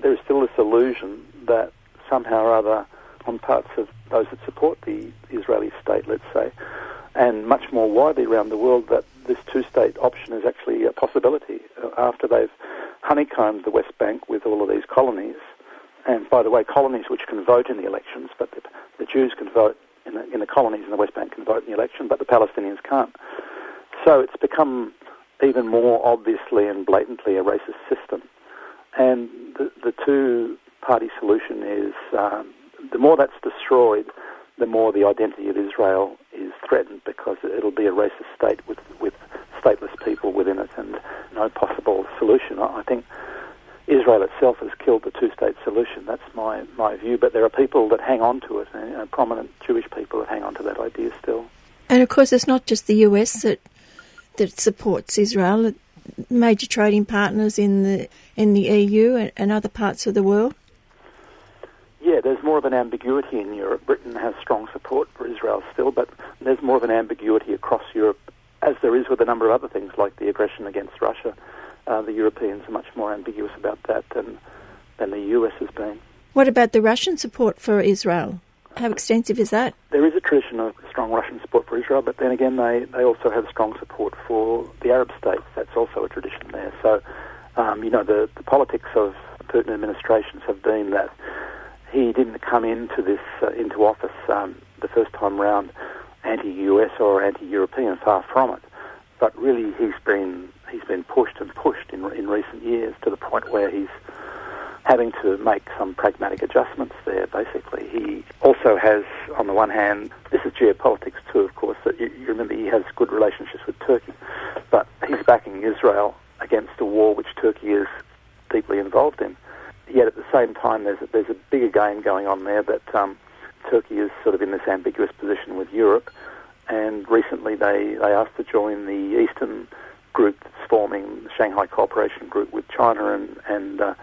there is still this illusion that somehow or other, on parts of those that support the Israeli state, let's say, and much more widely around the world, that this two state option is actually a possibility uh, after they've honeycombed the West Bank with all of these colonies. And by the way, colonies which can vote in the elections, but the, the Jews can vote in the, in the colonies in the West Bank can vote in the election, but the Palestinians can't. So it's become even more obviously and blatantly a racist system. And the, the two party solution is um, the more that's destroyed, the more the identity of Israel is threatened because it'll be a racist state with, with stateless people within it and no possible solution. I think Israel itself has killed the two-state solution. That's my, my view. But there are people that hang on to it, and, uh, prominent Jewish people that hang on to that idea still. And of course, it's not just the US that that supports Israel. Major trading partners in the in the EU and, and other parts of the world. Yeah, there's more of an ambiguity in Europe. Britain has strong support for Israel still, but there's more of an ambiguity across Europe, as there is with a number of other things like the aggression against Russia. Uh, the Europeans are much more ambiguous about that than than the US has been. What about the Russian support for Israel? How extensive is that? There is a tradition of strong Russian support for Israel, but then again, they, they also have strong support for the Arab states. That's also a tradition there. So, um, you know, the, the politics of Putin administrations have been that he didn't come into this uh, into office um, the first time round anti-US or anti-European, far from it. But really, he's been he's been pushed and pushed in in recent years to the point where he's having to make some pragmatic adjustments there. Basically, he also has, on the one hand, this is geopolitics too, of course. That you, you remember he has good relationships with Turkey, but he's backing Israel against a war which Turkey is deeply involved in. Yet at the same time, there's a, there's a bigger game going on there that um, Turkey is sort of in this ambiguous position with Europe, and recently they, they asked to join the Eastern group that's forming the Shanghai Cooperation Group with China and and uh,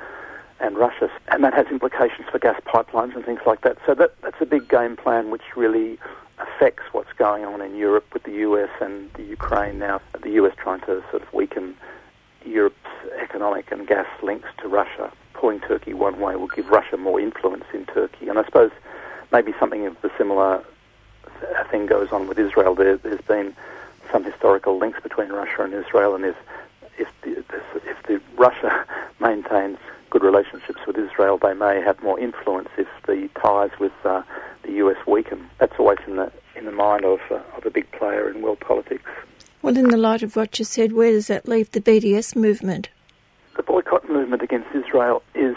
and Russia, and that has implications for gas pipelines and things like that. So that that's a big game plan which really affects what's going on in Europe with the US and the Ukraine now. The US trying to sort of weaken Europe's economic and gas links to Russia. Pulling Turkey one way will give Russia more influence in Turkey, and I suppose maybe something of the similar thing goes on with Israel. There, there's been some historical links between Russia and Israel, and if if the, if the Russia maintains good relationships with Israel, they may have more influence if the ties with uh, the US weaken. That's always in the in the mind of, uh, of a big player in world politics. Well, in the light of what you said, where does that leave the BDS movement? Movement against Israel is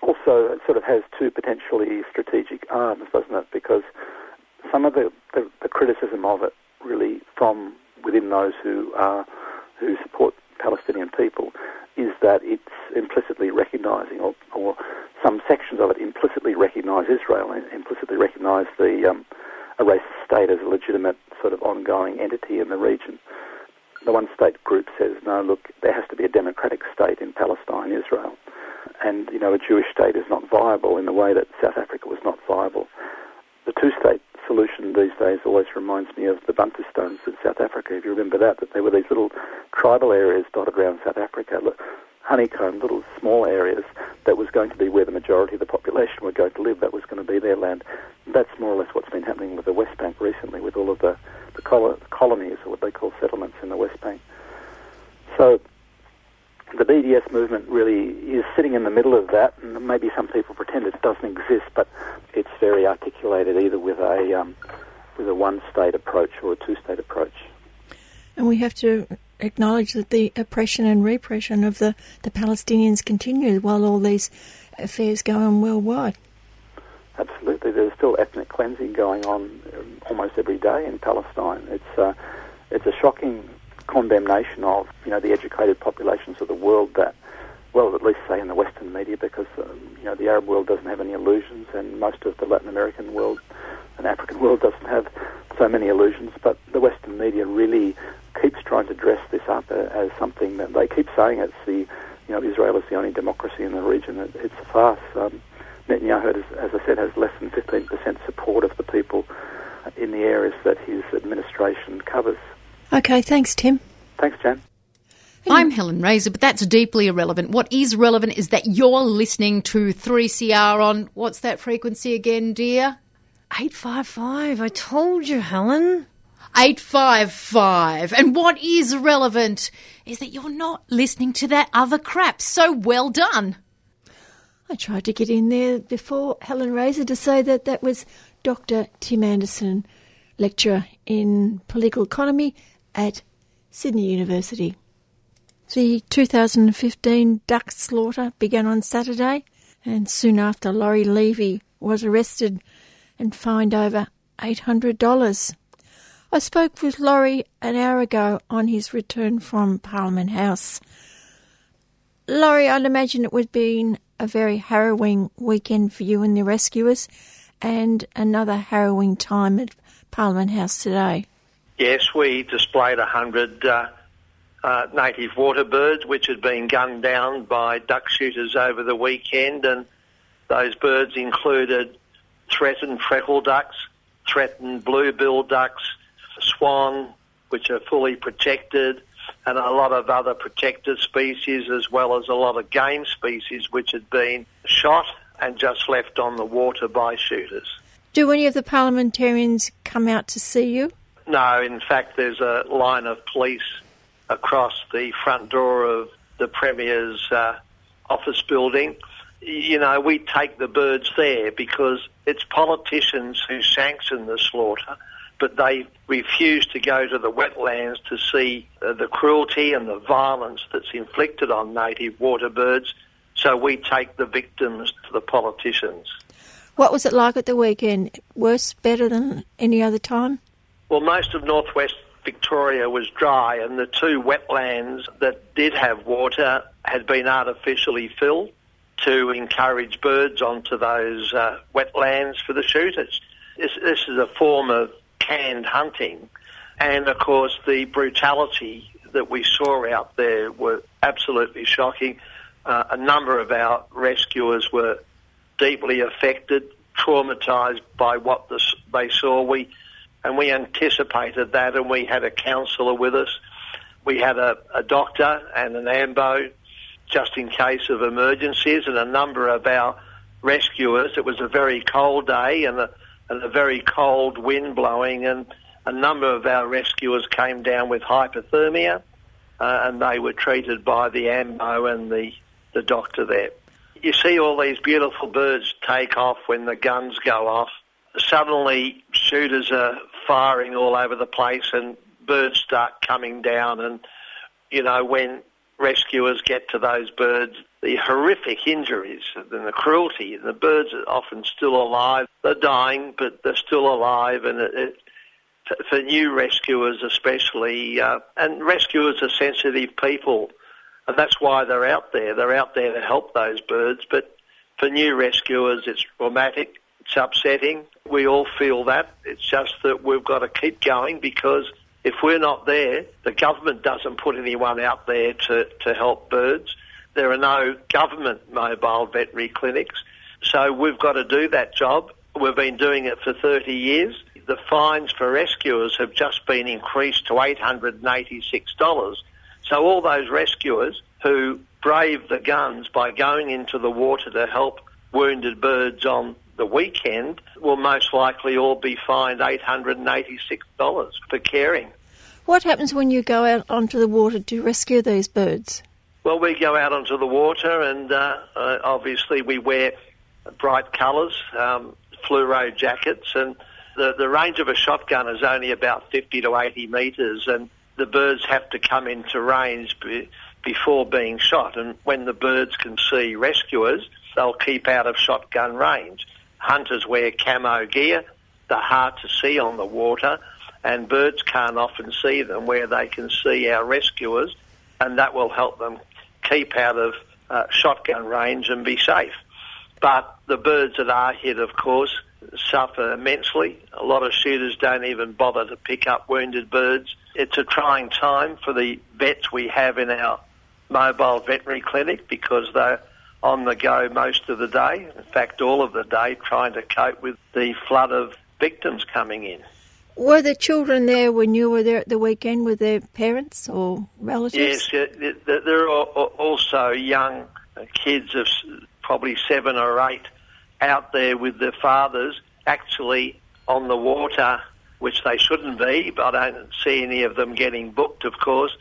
also sort of has two potentially strategic arms, doesn't it? Because some of the, the, the criticism of it really from within those who are who support Palestinian people is that it's implicitly recognising, or, or some sections of it implicitly recognise Israel and implicitly recognise the um, a racist state as a legitimate sort of ongoing entity in the region. The one state group says, no, look, there has to be a democratic state in Palestine, Israel. And, you know, a Jewish state is not viable in the way that South Africa was not viable. The two state solution these days always reminds me of the Bantustans in South Africa. If you remember that, that there were these little tribal areas dotted around South Africa, honeycomb, little small areas that was going to be where the majority of the population were going to live. That was going to be their land. That's more or less what's been happening with the West Bank recently, with all of the, the col- colonies, or what they call settlements in the West Bank. So the BDS movement really is sitting in the middle of that, and maybe some people pretend it doesn't exist, but it's very articulated either with a um, with a one-state approach or a two-state approach. And we have to acknowledge that the oppression and repression of the, the Palestinians continues while all these affairs go on worldwide. Absolutely, there's still ethnic cleansing going on um, almost every day in Palestine. It's uh, it's a shocking condemnation of you know the educated populations of the world that well at least say in the Western media because um, you know the Arab world doesn't have any illusions and most of the Latin American world and African world doesn't have so many illusions but the Western media really keeps trying to dress this up as something that they keep saying it's the you know Israel is the only democracy in the region it, it's a farce um, Netanyahu as, as I said has less than 15% support of the people in the areas that his administration covers Okay, thanks, Tim. Thanks, Jan. I'm Helen Razer, but that's deeply irrelevant. What is relevant is that you're listening to 3CR on what's that frequency again, dear? 855. I told you, Helen. 855. And what is relevant is that you're not listening to that other crap. So well done. I tried to get in there before Helen Razer to say that that was Dr. Tim Anderson, lecturer in political economy at Sydney University. The 2015 duck slaughter began on Saturday, and soon after, Laurie Levy was arrested and fined over $800. I spoke with Laurie an hour ago on his return from Parliament House. Laurie, I'd imagine it would have been a very harrowing weekend for you and the rescuers, and another harrowing time at Parliament House today. Yes, we displayed 100 uh, uh, native water birds which had been gunned down by duck shooters over the weekend, and those birds included threatened freckle ducks, threatened blue-bill ducks, swan, which are fully protected, and a lot of other protected species, as well as a lot of game species which had been shot and just left on the water by shooters. Do any of the parliamentarians come out to see you? No, in fact, there's a line of police across the front door of the Premier's uh, office building. You know, we take the birds there because it's politicians who sanction the slaughter, but they refuse to go to the wetlands to see uh, the cruelty and the violence that's inflicted on native water birds. So we take the victims to the politicians. What was it like at the weekend? Worse, better than any other time? Well, most of northwest Victoria was dry, and the two wetlands that did have water had been artificially filled to encourage birds onto those uh, wetlands for the shooters. This, this is a form of canned hunting, and of course, the brutality that we saw out there were absolutely shocking. Uh, a number of our rescuers were deeply affected, traumatised by what this, they saw. We and we anticipated that, and we had a counsellor with us. We had a, a doctor and an AMBO just in case of emergencies, and a number of our rescuers. It was a very cold day and a, and a very cold wind blowing, and a number of our rescuers came down with hypothermia, uh, and they were treated by the AMBO and the, the doctor there. You see all these beautiful birds take off when the guns go off. Suddenly, shooters are firing all over the place and birds start coming down and, you know, when rescuers get to those birds, the horrific injuries and the cruelty, the birds are often still alive. They're dying, but they're still alive and it, it for new rescuers especially, uh, and rescuers are sensitive people, and that's why they're out there. They're out there to help those birds, but for new rescuers, it's traumatic, it's upsetting. We all feel that. It's just that we've got to keep going because if we're not there, the government doesn't put anyone out there to, to help birds. There are no government mobile veterinary clinics. So we've got to do that job. We've been doing it for 30 years the fines for rescuers have just been increased to $886. So all those rescuers who brave the guns by going into the water to help wounded birds on the weekend will most likely all be fined $886 for caring. What happens when you go out onto the water to rescue these birds? Well, we go out onto the water and uh, uh, obviously we wear bright colours, um, fluoro jackets, and the, the range of a shotgun is only about 50 to 80 metres, and the birds have to come into range be, before being shot. And when the birds can see rescuers, they'll keep out of shotgun range. Hunters wear camo gear, they're hard to see on the water, and birds can't often see them where they can see our rescuers, and that will help them keep out of uh, shotgun range and be safe. But the birds that are hit, of course, suffer immensely. A lot of shooters don't even bother to pick up wounded birds. It's a trying time for the vets we have in our mobile veterinary clinic because they're on the go most of the day, in fact, all of the day, trying to cope with the flood of victims coming in. Were the children there when you were there at the weekend with their parents or relatives? Yes, there are also young kids of probably seven or eight out there with their fathers actually on the water, which they shouldn't be, but I don't see any of them getting booked, of course.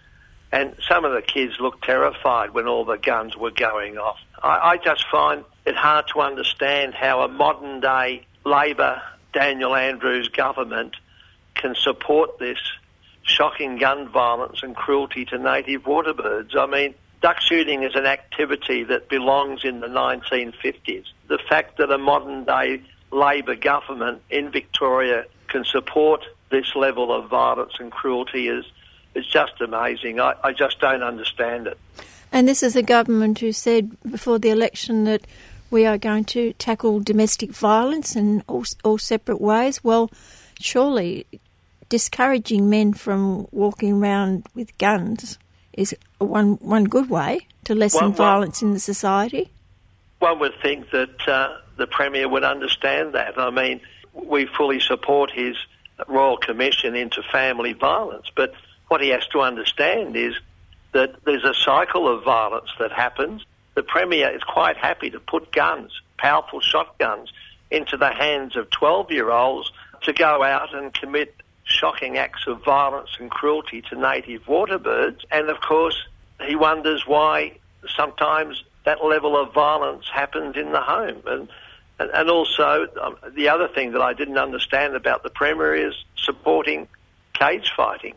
And some of the kids looked terrified when all the guns were going off. I, I just find it hard to understand how a modern day Labor Daniel Andrews government can support this shocking gun violence and cruelty to native water birds. I mean, duck shooting is an activity that belongs in the 1950s. The fact that a modern day Labor government in Victoria can support this level of violence and cruelty is, is just amazing. I, I just don't understand it. And this is a government who said before the election that we are going to tackle domestic violence in all, all separate ways. Well, surely discouraging men from walking around with guns is one one good way to lessen violence in the society. One would think that uh, the premier would understand that. I mean, we fully support his royal commission into family violence, but what he has to understand is that there's a cycle of violence that happens. The premier is quite happy to put guns, powerful shotguns, into the hands of 12 year olds to go out and commit shocking acts of violence and cruelty to native water birds. And of course, he wonders why sometimes that level of violence happens in the home. And, and, and also, um, the other thing that I didn't understand about the Premier is supporting cage fighting.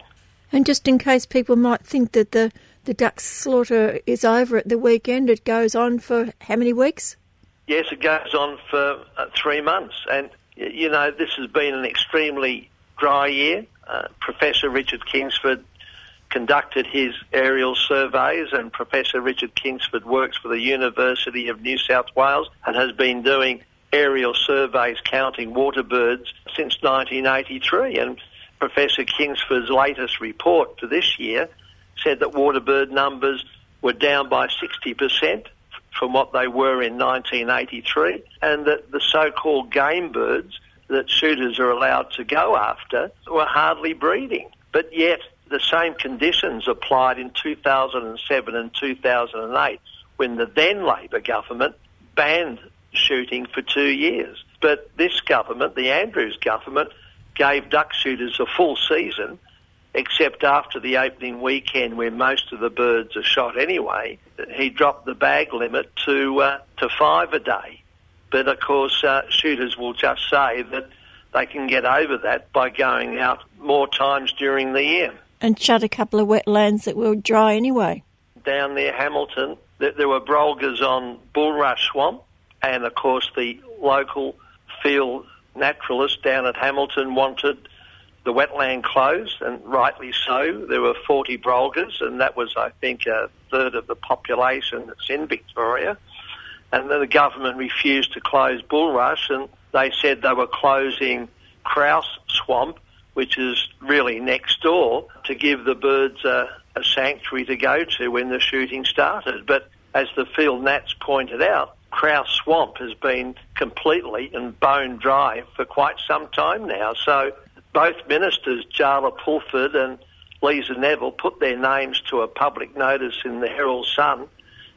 And just in case people might think that the, the duck slaughter is over at the weekend, it goes on for how many weeks? Yes, it goes on for uh, three months. And, you know, this has been an extremely dry year. Uh, Professor Richard Kingsford conducted his aerial surveys, and Professor Richard Kingsford works for the University of New South Wales and has been doing aerial surveys counting water birds since 1983. And Professor Kingsford's latest report for this year said that water bird numbers were down by 60% from what they were in 1983, and that the so-called game birds that shooters are allowed to go after were hardly breeding. But yet, the same conditions applied in 2007 and 2008 when the then Labor government banned shooting for two years. But this government, the Andrews government, gave duck shooters a full season, except after the opening weekend where most of the birds are shot anyway. He dropped the bag limit to, uh, to five a day. But of course, uh, shooters will just say that they can get over that by going out more times during the year. And shut a couple of wetlands that were dry anyway. Down near Hamilton, there were brolgas on Bulrush Swamp, and of course the local field naturalist down at Hamilton wanted the wetland closed, and rightly so. There were 40 brolgas, and that was, I think, a third of the population that's in Victoria. And the government refused to close Bulrush, and they said they were closing Crouse Swamp, which is really next door, to give the birds a, a sanctuary to go to when the shooting started. But as the field nats pointed out, Crouse Swamp has been completely and bone dry for quite some time now. So both ministers, Jaala Pulford and Lisa Neville, put their names to a public notice in the Herald Sun,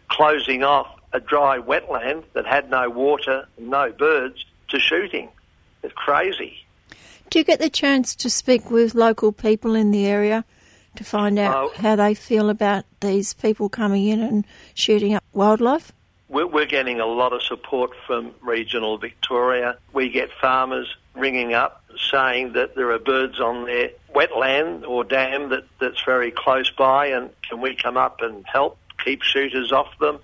closing off a dry wetland that had no water and no birds to shooting. It's crazy. Do you get the chance to speak with local people in the area to find out Oh. how they feel about these people coming in and shooting up wildlife? We're, we're getting a lot of support from regional Victoria. We get farmers ringing up saying that there are birds on their wetland or dam that, that's very close by and can we come up and help keep shooters off them.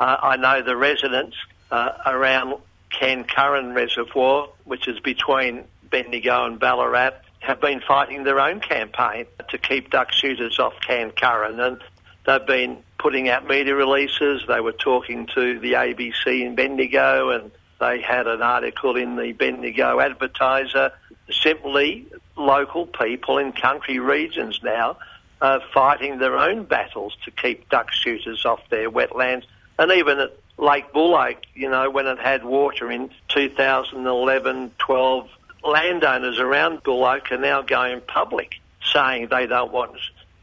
Uh, I know the residents uh, around Cairn Curran Reservoir, which is between Bendigo and Ballarat, have been fighting their own campaign to keep duck shooters off Cairn Curran and they've been putting out media releases. They were talking to the ABC in Bendigo and they had an article in the Bendigo Advertiser. Simply local people in country regions now are fighting their own battles to keep duck shooters off their wetlands. And even at Lake Buloke, you know, when it had water in 2011, 12, landowners around Buloke are now going public saying they don't want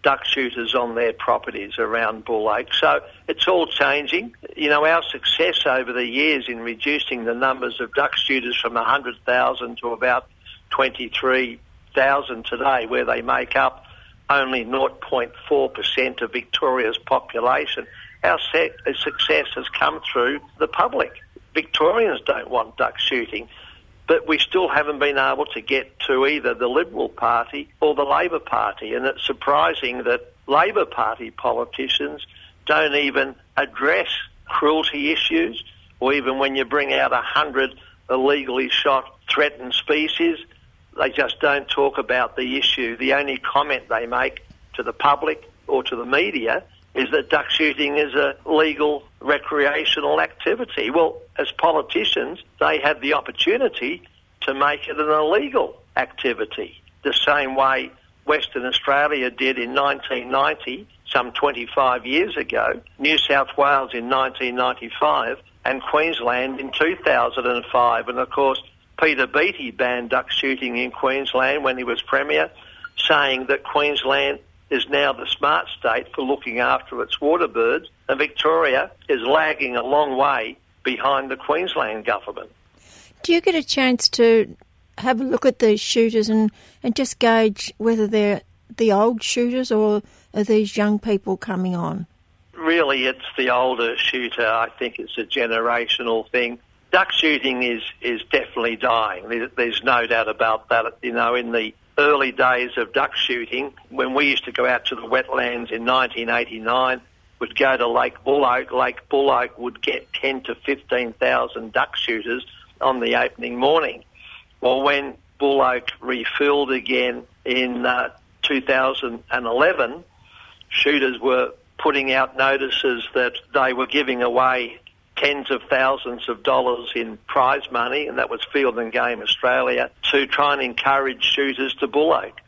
duck shooters on their properties around Buloke. So it's all changing. You know, our success over the years in reducing the numbers of duck shooters from 100,000 to about 23,000 today, where they make up only 0.4% of Victoria's population, our uh, success has come through the public. Victorians don't want duck shooting, but we still haven't been able to get to either the Liberal Party or the Labor Party. And it's surprising that Labor Party politicians don't even address cruelty issues, or even when you bring out a hundred illegally shot threatened species, they just don't talk about the issue. The only comment they make to the public or to the media is that duck shooting is a legal recreational activity. Well, as politicians, they have the opportunity to make it an illegal activity, the same way Western Australia did in 1990, some 25 years ago, New South Wales in 1995, and Queensland in 2005. And of course, Peter Beattie banned duck shooting in Queensland when he was Premier, saying that Queensland is now the smart state for looking after its water birds, and Victoria is lagging a long way behind the Queensland government. Do you get a chance to have a look at these shooters and, and just gauge whether they're the old shooters or are these young people coming on? Really, it's the older shooter. I think it's a generational thing. Duck shooting is, is definitely dying. There's no doubt about that. You know, in the early days of duck shooting, when we used to go out to the wetlands in 1989, would go to Lake Buloke. Lake Buloke would get 10 to 15,000 duck shooters on the opening morning. Well, when Buloke refilled again in uh, 2011, shooters were putting out notices that they were giving away tens of thousands of dollars in prize money, and that was Field and Game Australia, to try and encourage shooters to Buloke.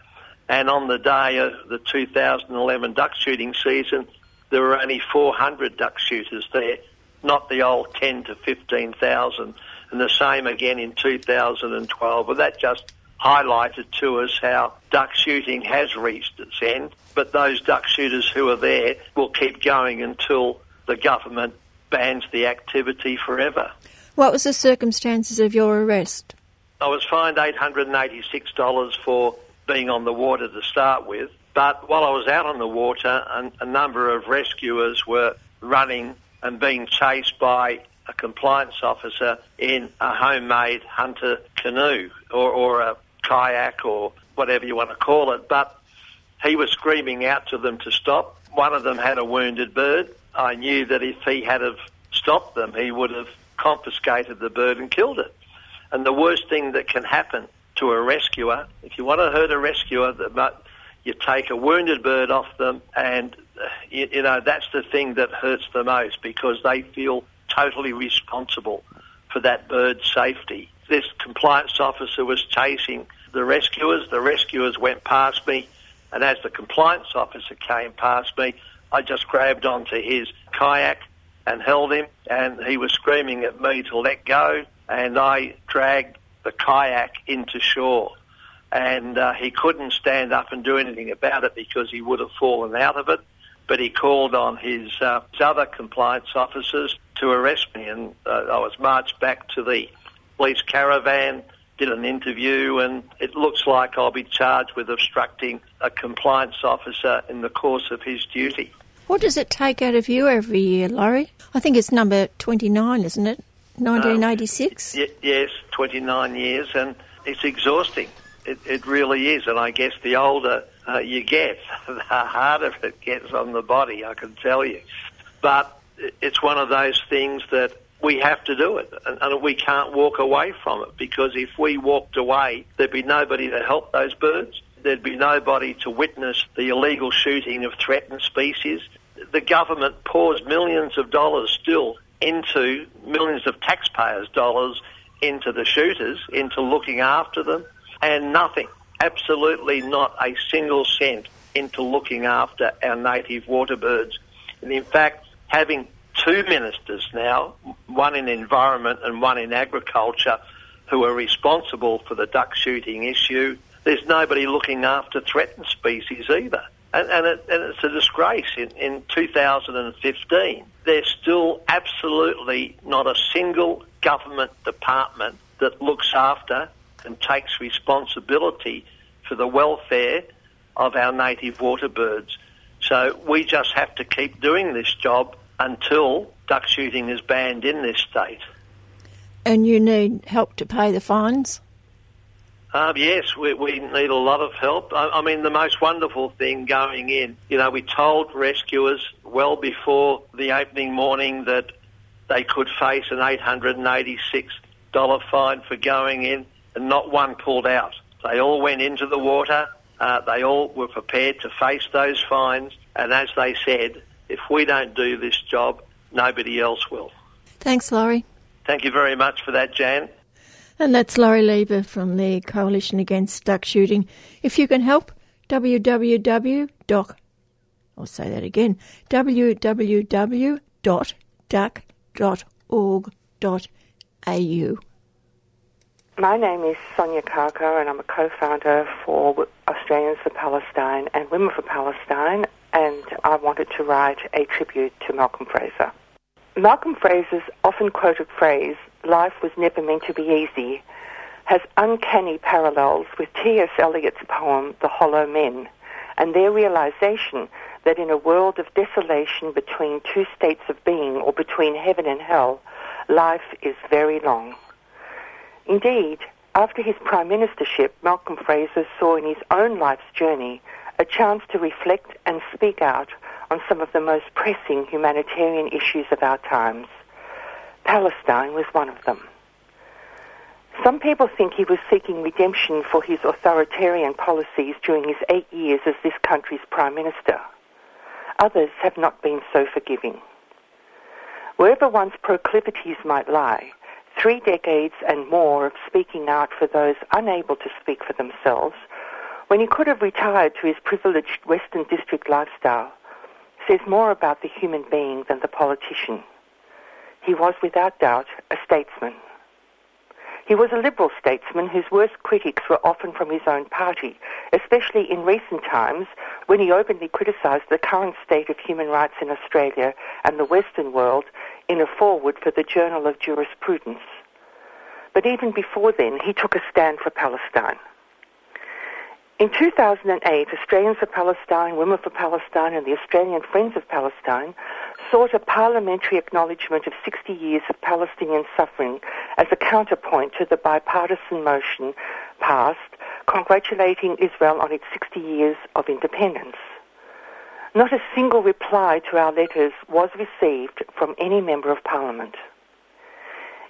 And on the day of the 2011 duck shooting season, there were only 400 duck shooters there, not the old 10 to 15,000. And the same again in 2012. But that just highlighted to us how duck shooting has reached its end. But those duck shooters who are there will keep going until the government bans the activity forever. What was the circumstances of your arrest? I was fined $886 for being on the water to start with, but while I was out on the water, a, a number of rescuers were running and being chased by a compliance officer in a homemade hunter canoe or, or a kayak or whatever you want to call it, but he was screaming out to them to stop. One of them had a wounded bird. I knew that if he had have stopped them, he would have confiscated the bird and killed it. And the worst thing that can happen to a rescuer, if you want to hurt a rescuer, but you take a wounded bird off them, and uh, you, you know that's the thing that hurts the most because they feel totally responsible for that bird's safety. This compliance officer was chasing the rescuers. The rescuers went past me, and as the compliance officer came past me, I just grabbed onto his kayak and held him, and he was screaming at me to let go, and I dragged the kayak into shore. And uh, he couldn't stand up and do anything about it because he would have fallen out of it. But he called on his, uh, his other compliance officers to arrest me, and uh, I was marched back to the police caravan, did an interview, and it looks like I'll be charged with obstructing a compliance officer in the course of his duty. What does it take out of you every year, Laurie? I think it's number 29, isn't it? 1986? Um, y- yes, 29 years, and it's exhausting. It, it really is, and I guess the older uh, you get, the harder it gets on the body, I can tell you. But it's one of those things that we have to do it, and, and we can't walk away from it because if we walked away, there'd be nobody to help those birds. There'd be nobody to witness the illegal shooting of threatened species. The government pours millions of dollars still into millions of taxpayers' dollars into the shooters, into looking after them, and nothing, absolutely not a single cent into looking after our native water birds. And in fact, having two ministers now, one in environment and one in agriculture, who are responsible for the duck shooting issue, there's nobody looking after threatened species either. And, and, it, and it's a disgrace. In, in 2015, there's still absolutely not a single government department that looks after and takes responsibility for the welfare of our native water birds. So we just have to keep doing this job until duck shooting is banned in this state. And you need help to pay the fines? Um, yes, we, we need a lot of help. I, I mean, the most wonderful thing going in, you know, we told rescuers well before the opening morning that they could face an $886 fine for going in, and not one pulled out. They all went into the water. Uh, they all were prepared to face those fines, and as they said, if we don't do this job, nobody else will. Thanks, Laurie. Thank you very much for that, Jan. And that's Laurie Levy from the Coalition Against Duck Shooting. If you can help, www. I'll say that again, www.duck.org.au. My name is Sonja Karkar, and I'm a co-founder for Australians for Palestine and Women for Palestine, and I wanted to write a tribute to Malcolm Fraser. Malcolm Fraser's often quoted phrase, life was never meant to be easy, has uncanny parallels with T.S. Eliot's poem, The Hollow Men, and their realization that in a world of desolation between two states of being or between heaven and hell, life is very long. Indeed, after his prime ministership, Malcolm Fraser saw in his own life's journey a chance to reflect and speak out on some of the most pressing humanitarian issues of our times. Palestine was one of them. Some people think he was seeking redemption for his authoritarian policies during his eight years as this country's Prime Minister. Others have not been so forgiving. Wherever one's proclivities might lie, three decades and more of speaking out for those unable to speak for themselves, when he could have retired to his privileged Western District lifestyle, says more about the human being than the politician. He was without doubt a statesman. He was a liberal statesman whose worst critics were often from his own party, especially in recent times when he openly criticised the current state of human rights in Australia and the Western world in a foreword for the Journal of Jurisprudence. But even before then, he took a stand for Palestine. In 2008, Australians for Palestine, Women for Palestine, and the Australian Friends of Palestine sought a parliamentary acknowledgement of 60 years of Palestinian suffering as a counterpoint to the bipartisan motion passed congratulating Israel on its 60 years of independence. Not a single reply to our letters was received from any member of parliament.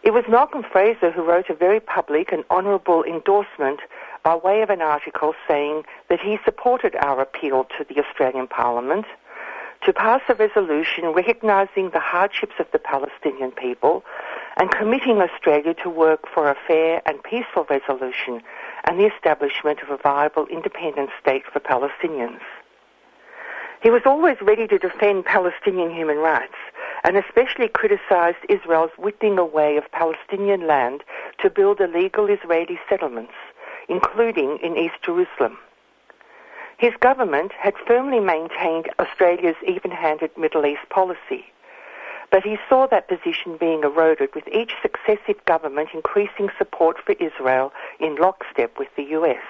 It was Malcolm Fraser who wrote a very public and honourable endorsement by way of an article saying that he supported our appeal to the Australian Parliament to pass a resolution recognising the hardships of the Palestinian people and committing Australia to work for a fair and peaceful resolution and the establishment of a viable independent state for Palestinians. He was always ready to defend Palestinian human rights and especially criticised Israel's whittling away of Palestinian land to build illegal Israeli settlements, including in East Jerusalem. His government had firmly maintained Australia's even-handed Middle East policy, but he saw that position being eroded with each successive government increasing support for Israel in lockstep with the US.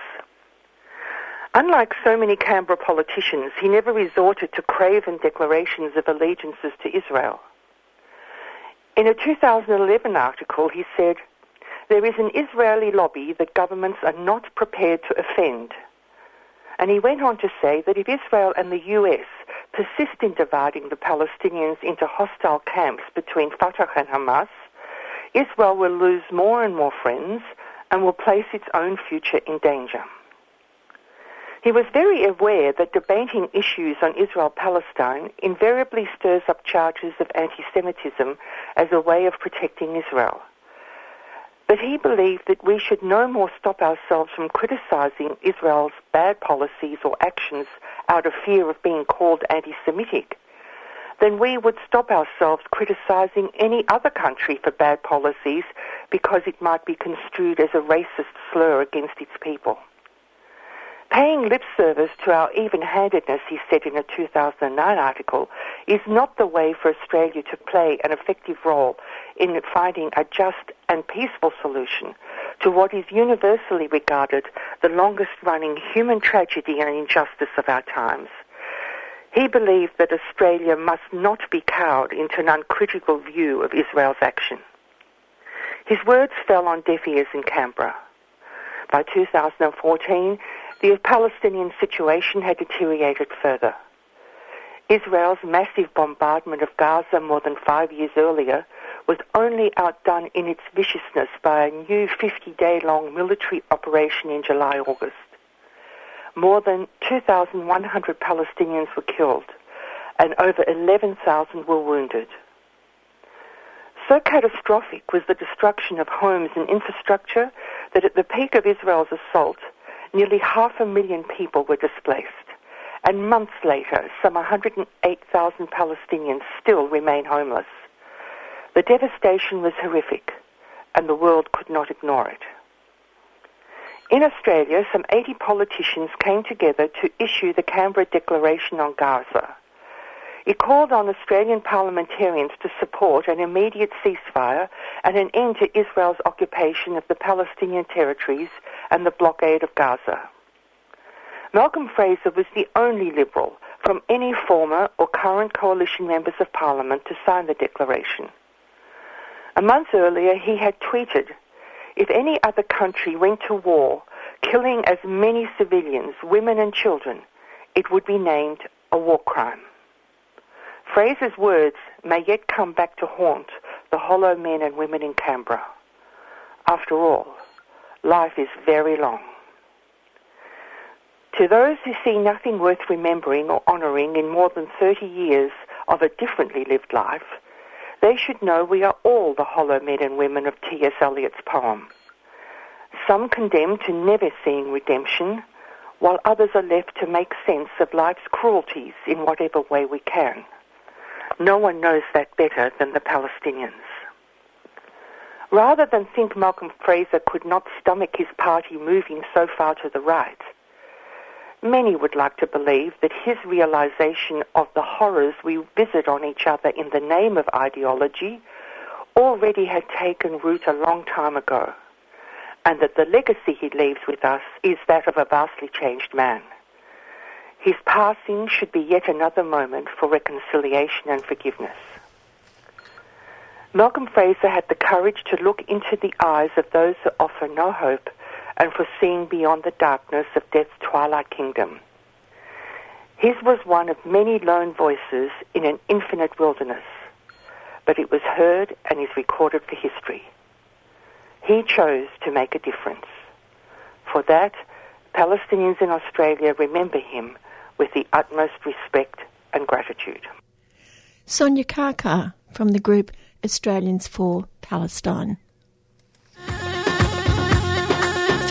Unlike so many Canberra politicians, he never resorted to craven declarations of allegiances to Israel. In a 2011 article, he said, There is an Israeli lobby that governments are not prepared to offend. And he went on to say that if Israel and the US persist in dividing the Palestinians into hostile camps between Fatah and Hamas, Israel will lose more and more friends and will place its own future in danger. He was very aware that debating issues on Israel-Palestine invariably stirs up charges of anti-Semitism as a way of protecting Israel. But he believed that we should no more stop ourselves from criticizing Israel's bad policies or actions out of fear of being called anti-Semitic than we would stop ourselves criticizing any other country for bad policies because it might be construed as a racist slur against its people. Paying lip service to our even-handedness, he said in a 2009 article, is not the way for Australia to play an effective role in finding a just and peaceful solution to what is universally regarded the longest-running human tragedy and injustice of our times. He believed that Australia must not be cowed into an uncritical view of Israel's action. His words fell on deaf ears in Canberra. By 2014, the Palestinian situation had deteriorated further. Israel's massive bombardment of Gaza more than five years earlier was only outdone in its viciousness by a new 50-day-long military operation in July-August. More than 2,100 Palestinians were killed and over 11,000 were wounded. So catastrophic was the destruction of homes and infrastructure that at the peak of Israel's assault, nearly half a million people were displaced. And months later, some 108,000 Palestinians still remain homeless. The devastation was horrific, and the world could not ignore it. In Australia, some 80 politicians came together to issue the Canberra Declaration on Gaza. It called on Australian parliamentarians to support an immediate ceasefire and an end to Israel's occupation of the Palestinian territories and the blockade of Gaza. Malcolm Fraser was the only Liberal from any former or current coalition members of Parliament to sign the declaration. A month earlier, he had tweeted, if any other country went to war, killing as many civilians, women and children, it would be named a war crime. Fraser's words may yet come back to haunt the hollow men and women in Canberra. After all, life is very long. To those who see nothing worth remembering or honouring in more than 30 years of a differently lived life, they should know we are all the hollow men and women of T.S. Eliot's poem. Some condemned to never seeing redemption, while others are left to make sense of life's cruelties in whatever way we can. No one knows that better than the Palestinians. Rather than think Malcolm Fraser could not stomach his party moving so far to the right, many would like to believe that his realization of the horrors we visit on each other in the name of ideology already had taken root a long time ago, and that the legacy he leaves with us is that of a vastly changed man. His passing should be yet another moment for reconciliation and forgiveness. Malcolm Fraser had the courage to look into the eyes of those who offer no hope and for seeing beyond the darkness of death's twilight kingdom. His was one of many lone voices in an infinite wilderness, but it was heard and is recorded for history. He chose to make a difference. For that, Palestinians in Australia remember him with the utmost respect and gratitude. Sonja Karkar from the group Australians for Palestine.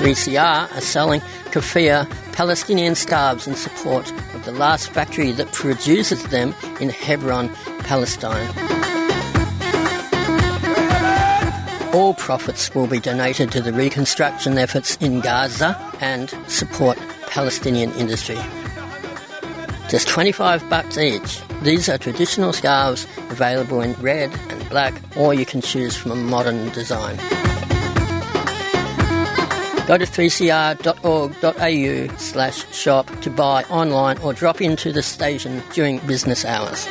3CR are selling keffiyeh Palestinian scarves in support of the last factory that produces them in Hebron, Palestine. All profits will be donated to the reconstruction efforts in Gaza and support Palestinian industry. Just 25 bucks each. These are traditional scarves available in red and black, or you can choose from a modern design. Go to 3cr.org.au slash shop to buy online or drop into the station during business hours.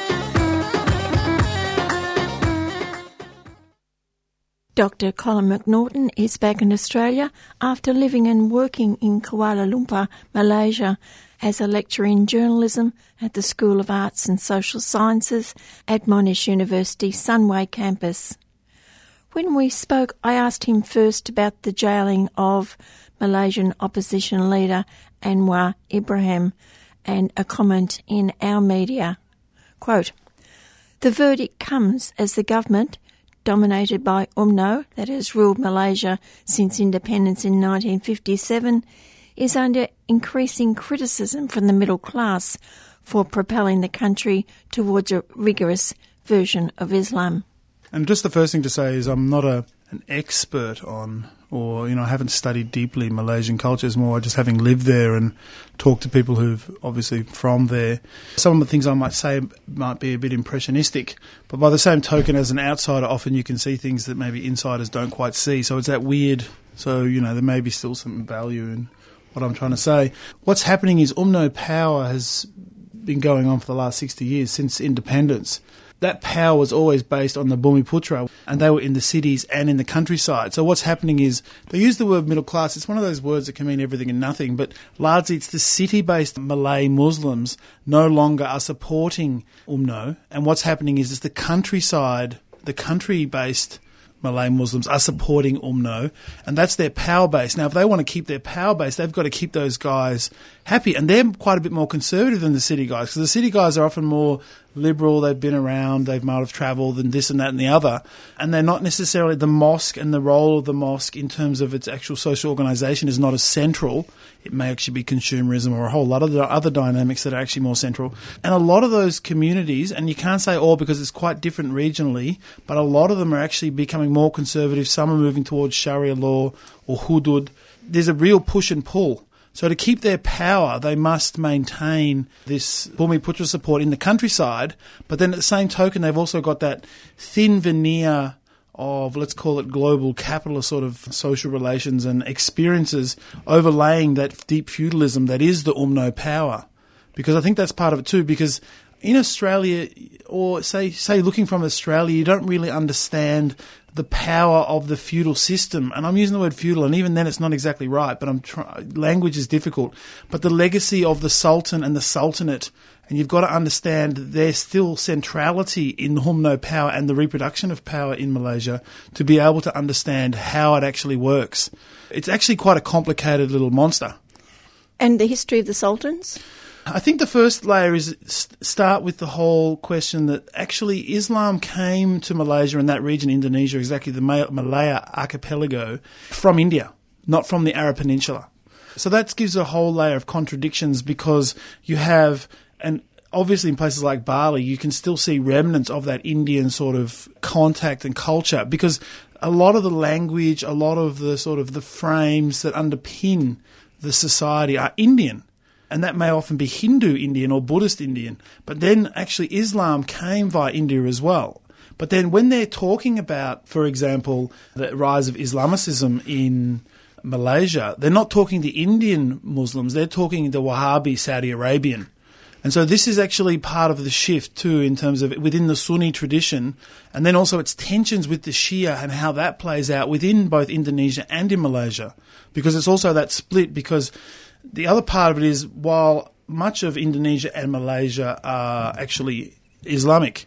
Dr. Colin McNaughton is back in Australia after living and working in Kuala Lumpur, Malaysia, as a lecturer in journalism at the School of Arts and Social Sciences at Monash University Sunway campus. When we spoke, I asked him first about the jailing of Malaysian opposition leader Anwar Ibrahim and a comment in our media. Quote, the verdict comes as the government, dominated by UMNO, that has ruled Malaysia since independence in 1957, is under increasing criticism from the middle class for propelling the country towards a rigorous version of Islam. And just the first thing to say is I'm not a an expert on or you know I haven't studied deeply Malaysian cultures more just having lived there and talked to people who've obviously from there. Some of the things I might say might be a bit impressionistic but by the same token as an outsider often you can see things that maybe insiders don't quite see. So it's that weird so you know there may be still some value in what I'm trying to say what's happening is UMNO power has been going on for the last 60 years since independence that power was always based on the Bumiputra, and they were in the cities and in the countryside. So what's happening is they use the word middle class. It's one of those words that can mean everything and nothing, but largely it's the city-based Malay Muslims no longer are supporting UMNO, and what's happening is it's the countryside, the country-based Malay Muslims are supporting UMNO, and that's their power base. Now, if they want to keep their power base, they've got to keep those guys happy, and they're quite a bit more conservative than the city guys because the city guys are often more liberal, they've been around, they might have travelled, and this and that and the other. And they're not necessarily the mosque and the role of the mosque in terms of its actual social organisation is not as central. It may actually be consumerism or a whole lot of the other dynamics that are actually more central. And a lot of those communities, and you can't say all because it's quite different regionally, but a lot of them are actually becoming more conservative. Some are moving towards Sharia law or hudud. There's a real push and pull so to keep their power, they must maintain this Bumiputra support in the countryside. But then at the same token, they've also got that thin veneer of, let's call it global capitalist sort of social relations and experiences overlaying that deep feudalism that is the UMNO power. Because I think that's part of it too, because in Australia, or say, say looking from Australia, you don't really understand the power of the feudal system. And I'm using the word feudal, and even then it's not exactly right, but I'm try- language is difficult. But the legacy of the Sultan and the Sultanate, and you've got to understand there's still centrality in the UMNO power and the reproduction of power in Malaysia to be able to understand how it actually works. It's actually quite a complicated little monster. And the history of the sultans? I think the first layer is start with the whole question that actually Islam came to Malaysia and that region, Indonesia, exactly the Malaya archipelago, from India, not from the Arab Peninsula. So that gives a whole layer of contradictions because you have, and obviously in places like Bali, you can still see remnants of that Indian sort of contact and culture because a lot of the language, a lot of the sort of the frames that underpin the society are Indian and that may often be Hindu Indian or Buddhist Indian. But then actually Islam came via India as well. But then when they're talking about, for example, the rise of Islamicism in Malaysia, they're not talking the Indian Muslims, they're talking the Wahhabi Saudi Arabian. And so this is actually part of the shift too in terms of within the Sunni tradition and then also its tensions with the Shia and how that plays out within both Indonesia and in Malaysia. Because it's also that split because the other part of it is while much of Indonesia and Malaysia are actually Islamic,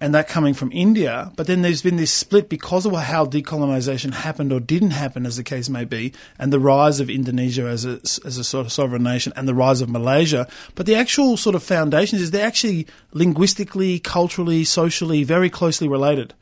and that coming from India. But then there's been this split because of how decolonization happened or didn't happen, as the case may be, and the rise of Indonesia as a, as a sort of sovereign nation and the rise of Malaysia. But the actual sort of foundations is they're actually linguistically, culturally, socially very closely related.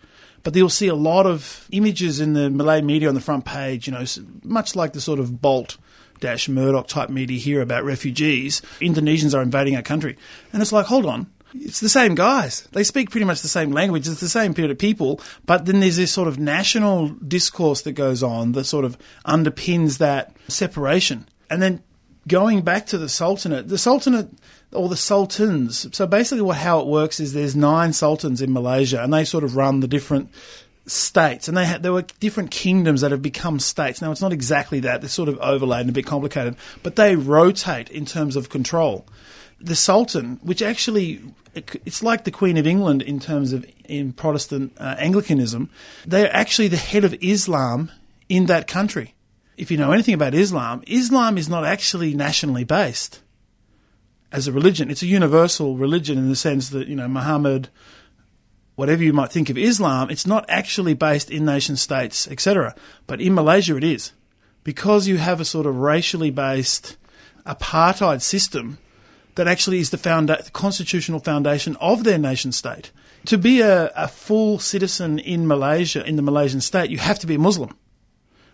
But you'll see a lot of images in the Malay media on the front page, you know, much like the sort of Bolt dash Murdoch type media here about refugees. Indonesians are invading our country. And it's like, hold on, it's the same guys. They speak pretty much the same language. It's the same period of people. But then there's this sort of national discourse that goes on that sort of underpins that separation. And then going back to the Sultanate, the Sultanate or the sultans. So basically, what how it works is there's nine sultans in Malaysia, and they sort of run the different states, and they had, there were different kingdoms that have become states. Now, it's not exactly that; they're sort of overlaid and a bit complicated, but they rotate in terms of control. The Sultan, which actually it's like the Queen of England in terms of in Protestant uh, Anglicanism. They're actually the head of Islam in that country. If you know anything about Islam, Islam is not actually nationally based as a religion. It's a universal religion in the sense that, you know, Muhammad, whatever you might think of Islam, it's not actually based in nation states, etc. But in Malaysia it is. Because you have a sort of racially based apartheid system, that actually is the, founda- the constitutional foundation of their nation state. To be a, a full citizen in Malaysia, in the Malaysian state, you have to be a Muslim,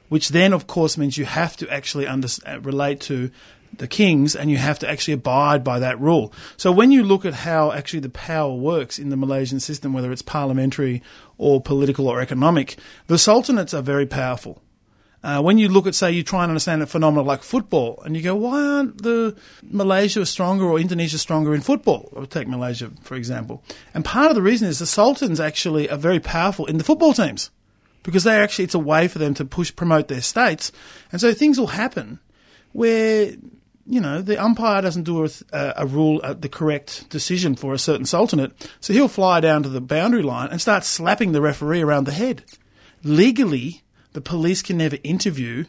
which then, of course, means you have to actually under- relate to the kings and you have to actually abide by that rule. So when you look at how actually the power works in the Malaysian system, whether it's parliamentary or political or economic, the sultanates are very powerful. Uh, when you look at, say, you try and understand a phenomenon like football, and you go, why aren't the Malaysia stronger or Indonesia stronger in football? I'll take Malaysia, for example. And part of the reason is the Sultans actually are very powerful in the football teams because they actually, it's a way for them to push, promote their states. And so things will happen where, you know, the umpire doesn't do a, a rule, uh, the correct decision for a certain sultanate. So he'll fly down to the boundary line and start slapping the referee around the head. Legally, the police can never interview,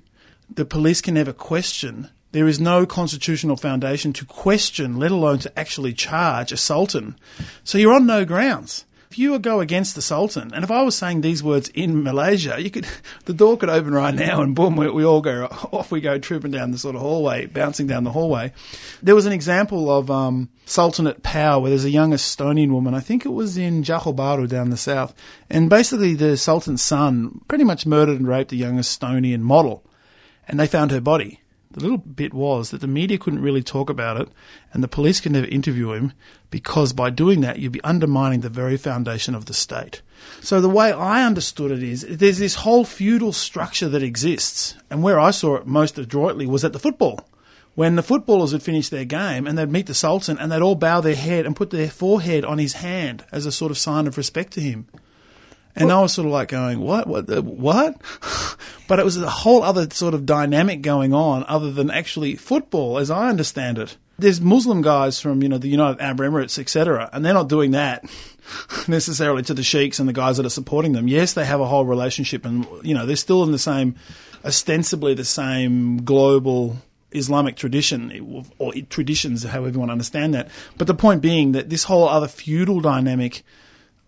the police can never question. There is no constitutional foundation to question, let alone to actually charge a sultan. So you're on no grounds. If you were go against the sultan, and if I was saying these words in Malaysia, you could, the door could open right now, and boom, we, we all go off. We go trooping down the sort of hallway, bouncing down the hallway. There was an example of um, sultanate power where there's a young Estonian woman. I think it was in Johor Bahru down the south, and basically the sultan's son pretty much murdered and raped a young Estonian model, and they found her body. The little bit was that the media couldn't really talk about it, and the police could never interview him because by doing that, you'd be undermining the very foundation of the state. So the way I understood it is there's this whole feudal structure that exists, and where I saw it most adroitly was at the football. When the footballers would finish their game and they'd meet the Sultan and they'd all bow their head and put their forehead on his hand as a sort of sign of respect to him. And I was sort of like going, what, what, what? but it was a whole other sort of dynamic going on other than actually football, as I understand it. There's Muslim guys from, you know, the United Arab Emirates, etc., and they're not doing that necessarily to the sheiks and the guys that are supporting them. Yes, they have a whole relationship and, you know, they're still in the same, ostensibly the same global Islamic tradition or traditions, however you want to understand that. But the point being that this whole other feudal dynamic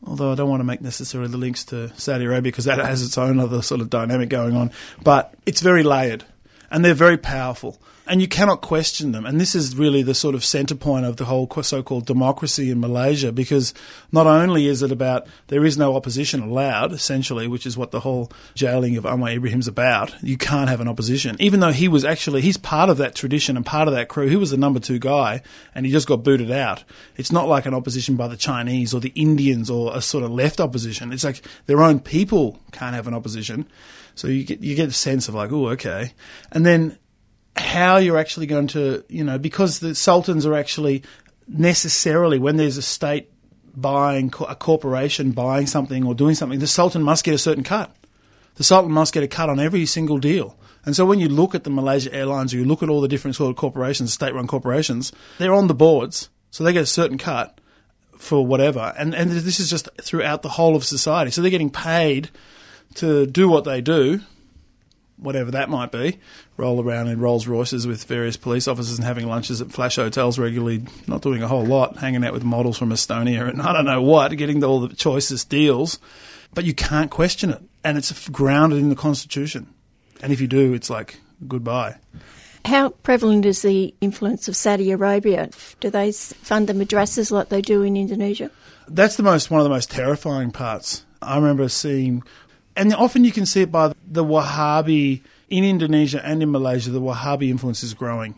although I don't want to make necessarily the links to Saudi Arabia because that has its own other sort of dynamic going on. But it's very layered and they're very powerful and you cannot question them. And this is really the sort of centre point of the whole so-called democracy in Malaysia, because not only is it about there is no opposition allowed, essentially, which is what the whole jailing of Anwar Ibrahim's about. You can't have an opposition, even though he was actually he's part of that tradition and part of that crew. He was the number two guy, and he just got booted out. It's not like an opposition by the Chinese or the Indians or a sort of left opposition. It's like their own people can't have an opposition. So you get you get a sense of like, oh, okay. And then how you're actually going to, you know, because the sultans are actually necessarily when there's a state buying a corporation buying something or doing something, the sultan must get a certain cut. the Sultan must get a cut on every single deal. And so when you look at the Malaysia Airlines or you look at all the different sort of corporations, state-run corporations, they're on the boards, so they get a certain cut for whatever. And and this is just throughout the whole of society. So they're getting paid to do what they do, whatever that might be, roll around in Rolls Royces with various police officers and having lunches at flash hotels regularly, not doing a whole lot, hanging out with models from Estonia and I don't know what, getting all the choicest deals. But you can't question it. And it's grounded in the Constitution. And if you do, it's like goodbye. How prevalent is the influence of Saudi Arabia? Do they fund the madrasas like they do in Indonesia? That's the most one of the most terrifying parts. I remember seeing, and often you can see it by the Wahhabi in Indonesia and in Malaysia. The Wahhabi influence is growing,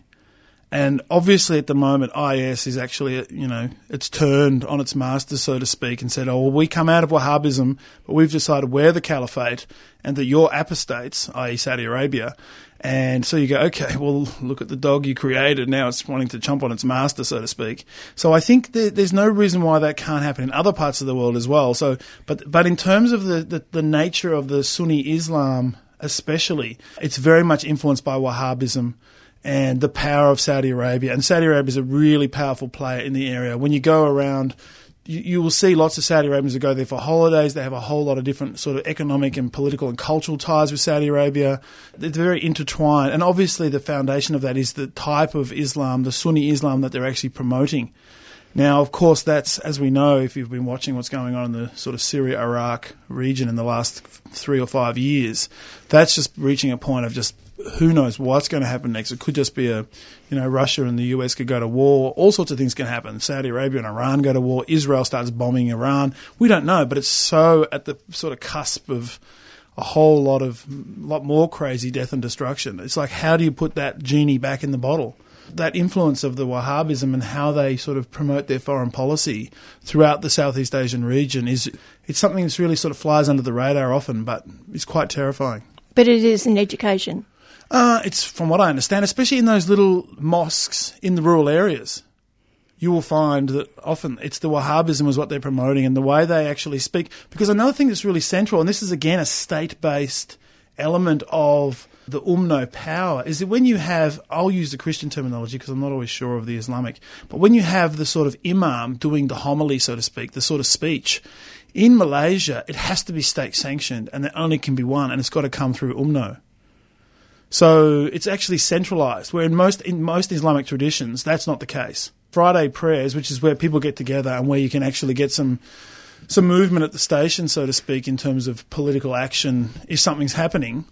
and obviously at the moment IS is actually you know it's turned on its master so to speak and said, oh well, we come out of Wahhabism, but we've decided we're the caliphate and that you're apostates, i.e. Saudi Arabia. And so you go, okay, well, look at the dog you created. Now it's wanting to chomp on its master, so to speak. So I think there, there's no reason why that can't happen in other parts of the world as well. So, but but in terms of the, the, the nature of the Sunni Islam, especially, it's very much influenced by Wahhabism and the power of Saudi Arabia. And Saudi Arabia is a really powerful player in the area. When you go around, you, you will see lots of Saudi Arabians who go there for holidays. They have a whole lot of different sort of economic and political and cultural ties with Saudi Arabia. They're very intertwined. And obviously, the foundation of that is the type of Islam, the Sunni Islam that they're actually promoting. Now, of course, that's, as we know, if you've been watching what's going on in the sort of Syria Iraq region in the last three or five years, that's just reaching a point of just who knows what's going to happen next. It could just be a, you know, Russia and the US could go to war. All sorts of things can happen. Saudi Arabia and Iran go to war. Israel starts bombing Iran. We don't know, but it's so at the sort of cusp of a whole lot of, lot more crazy death and destruction. It's like, how do you put that genie back in the bottle? that influence of the Wahhabism and how they sort of promote their foreign policy throughout the Southeast Asian region is it's something that's really sort of flies under the radar often, but it's quite terrifying. But it is an education. Uh, it's from what I understand, especially in those little mosques in the rural areas. You will find that often it's the Wahhabism is what they're promoting and the way they actually speak. Because another thing that's really central, and this is again a state based element of the umno power is that when you have, I'll use the Christian terminology because I'm not always sure of the Islamic, but when you have the sort of imam doing the homily, so to speak, the sort of speech, in Malaysia, it has to be state sanctioned and there only can be one and it's got to come through umno. So it's actually centralized, where in most, in most Islamic traditions, that's not the case. Friday prayers, which is where people get together and where you can actually get some some movement at the station, so to speak, in terms of political action, if something's happening,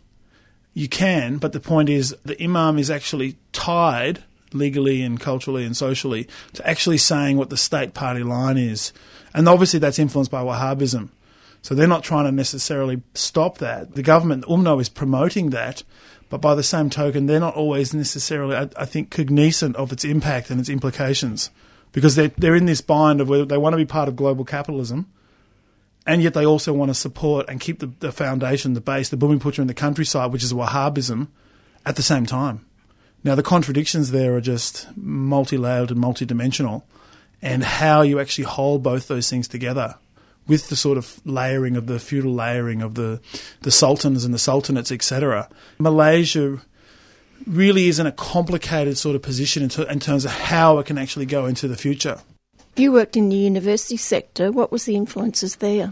you can, but the point is the imam is actually tied legally and culturally and socially to actually saying what the state party line is. And obviously that's influenced by Wahhabism. So they're not trying to necessarily stop that. The government, UMNO, is promoting that, but by the same token, they're not always necessarily, I, I think, cognizant of its impact and its implications. Because they're, they're in this bind of whether they want to be part of global capitalism, and yet they also want to support and keep the, the foundation, the base, the booming Bumiputra in the countryside, which is Wahhabism, at the same time. Now, the contradictions there are just multi layered and multi-dimensional, and how you actually hold both those things together with the sort of layering of the feudal layering of the, the sultans and the sultanates, etc. Malaysia really is in a complicated sort of position in, ter- in terms of how it can actually go into the future. You worked in the university sector. What was the influences there?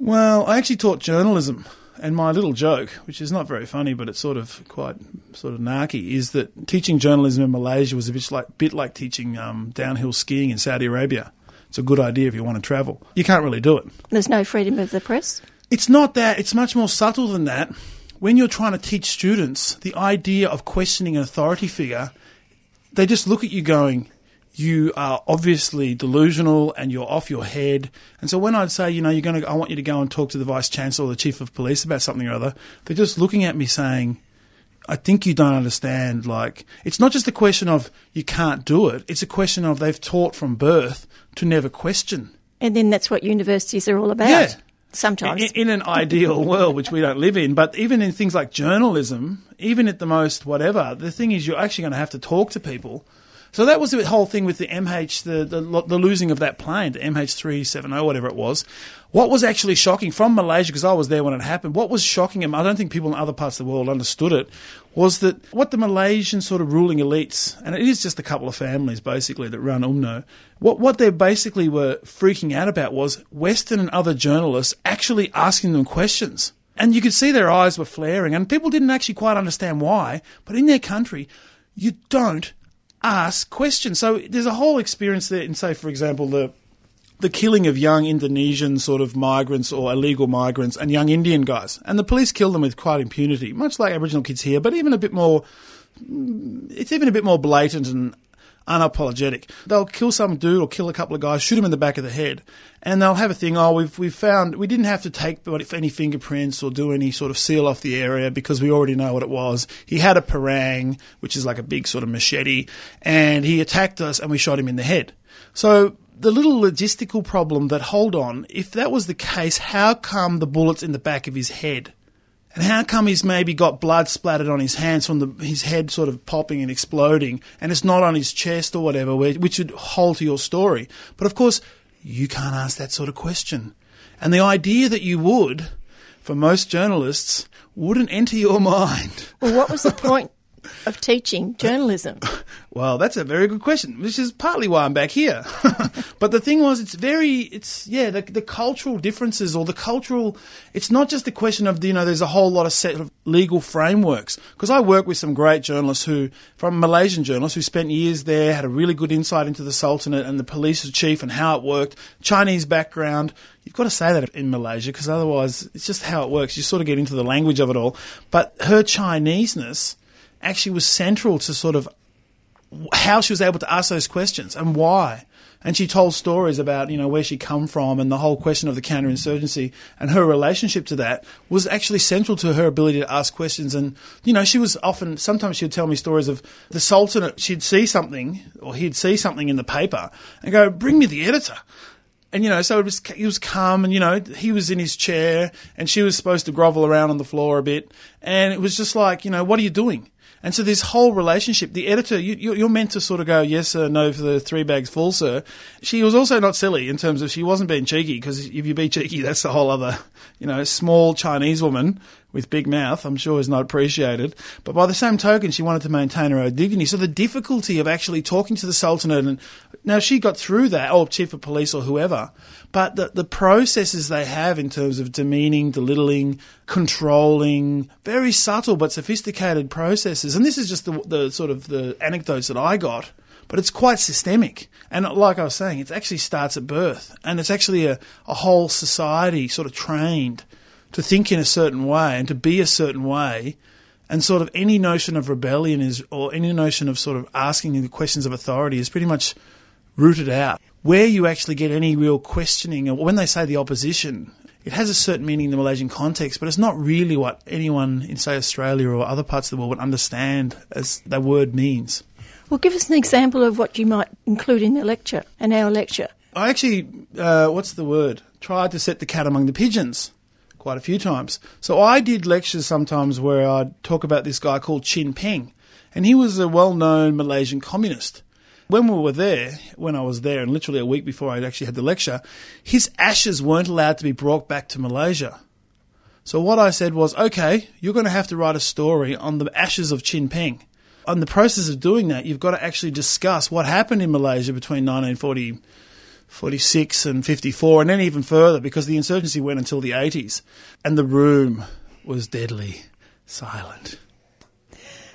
Well, I actually taught journalism, and my little joke, which is not very funny, but it's sort of quite sort of narky, is that teaching journalism in Malaysia was a bit like bit like teaching um, downhill skiing in Saudi Arabia. It's a good idea if you want to travel. You can't really do it. There's no freedom of the press. It's not that. It's much more subtle than that. When you're trying to teach students, the idea of questioning an authority figure, they just look at you going, you are obviously delusional and you're off your head. And so when I'd say, you know, you're going to, I want you to go and talk to the vice chancellor or the chief of police about something or other, they're just looking at me saying, I think you don't understand. Like, it's not just a question of you can't do it. It's a question of they've taught from birth to never question. And then that's what universities are all about. Yeah. Sometimes. In, in an ideal world, which we don't live in, but even in things like journalism, even at the most whatever, the thing is you're actually going to have to talk to people. So that was the whole thing with the MH, the, the, the losing of that plane, the MH370, whatever it was. What was actually shocking from Malaysia, because I was there when it happened, what was shocking, and I don't think people in other parts of the world understood it, was that what the Malaysian sort of ruling elites, and it is just a couple of families basically that run UMNO, what, what they basically were freaking out about was Western and other journalists actually asking them questions. And you could see their eyes were flaring, and people didn't actually quite understand why, but in their country, you don't ask questions. So there's a whole experience there in, say, for example, the the killing of young Indonesian sort of migrants or illegal migrants and young Indian guys. And the police kill them with quite impunity, much like Aboriginal kids here, but even a bit more, it's even a bit more blatant and unapologetic. They'll kill some dude or kill a couple of guys, shoot him in the back of the head, and they'll have a thing. Oh, we've we've found we didn't have to take any fingerprints or do any sort of seal off the area because we already know what it was. He had a parang, which is like a big sort of machete, and he attacked us, and we shot him in the head. So the little logistical problem that hold on, if that was the case, how come the bullets in the back of his head? And how come he's maybe got blood splattered on his hands from the, his head sort of popping and exploding, and it's not on his chest or whatever, which would to your story? But of course, you can't ask that sort of question. And the idea that you would, for most journalists, wouldn't enter your mind. Well, what was the point of teaching journalism? Well, that's a very good question, which is partly why I'm back here. but the thing was, it's very, it's, yeah, the, the cultural differences or the cultural, it's not just a question of, you know, there's a whole lot of set of legal frameworks. Because I work with some great journalists who, from Malaysian journalists who spent years there, had a really good insight into the Sultanate and the police chief and how it worked, Chinese background. You've got to say that in Malaysia because otherwise it's just how it works. You sort of get into the language of it all. But her Chineseness actually was central to sort of how she was able to ask those questions and why. And she told stories about, you know, where she come from and the whole question of the counterinsurgency and her relationship to that was actually central to her ability to ask questions. And, you know, she was often, sometimes she would tell me stories of the Sultanate, she'd see something or he'd see something in the paper and go, bring me the editor. And, you know, so it was, he was calm and, you know, he was in his chair and she was supposed to grovel around on the floor a bit. And it was just like, you know, what are you doing? And so this whole relationship, the editor, you, are meant to sort of go, yes, sir, no for the three bags full, sir. She was also not silly in terms of she wasn't being cheeky because if you be cheeky, that's a whole other, you know, small Chinese woman with big mouth, I'm sure is not appreciated. But by the same token, she wanted to maintain her own dignity. So the difficulty of actually talking to the Sultanate, and now she got through that, or chief of police or whoever, but the, the processes they have in terms of demeaning, belittling, controlling, very subtle but sophisticated processes. And this is just the, the sort of the anecdotes that I got but it's quite systemic. And like I was saying, it actually starts at birth, and it's actually a, a whole society sort of trained to think in a certain way and to be a certain way. And sort of any notion of rebellion is, or any notion of sort of asking the questions of authority is pretty much rooted out. Where you actually get any real questioning, or when they say the opposition, it has a certain meaning in the Malaysian context, but it's not really what anyone in, say, Australia or other parts of the world would understand as that word means. Well, give us an example of what you might include in the lecture, in our lecture. I actually, uh, what's the word? Tried to set the cat among the pigeons quite a few times. So I did lectures sometimes where I'd talk about this guy called Chin Peng, and he was a well known Malaysian communist. When we were there, when I was there, and literally a week before I actually had the lecture, his ashes weren't allowed to be brought back to Malaysia. So what I said was, okay, you're going to have to write a story on the ashes of Chin Peng. On the process of doing that, you've got to actually discuss what happened in Malaysia between 1940 46 and 54, and then even further because the insurgency went until the 80s, and the room was deadly silent.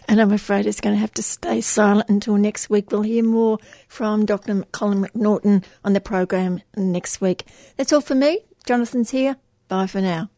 And I'm afraid it's going to have to stay silent until next week. We'll hear more from Dr. Colin McNaughton on the program next week. That's all for me. Jonathan's here. Bye for now.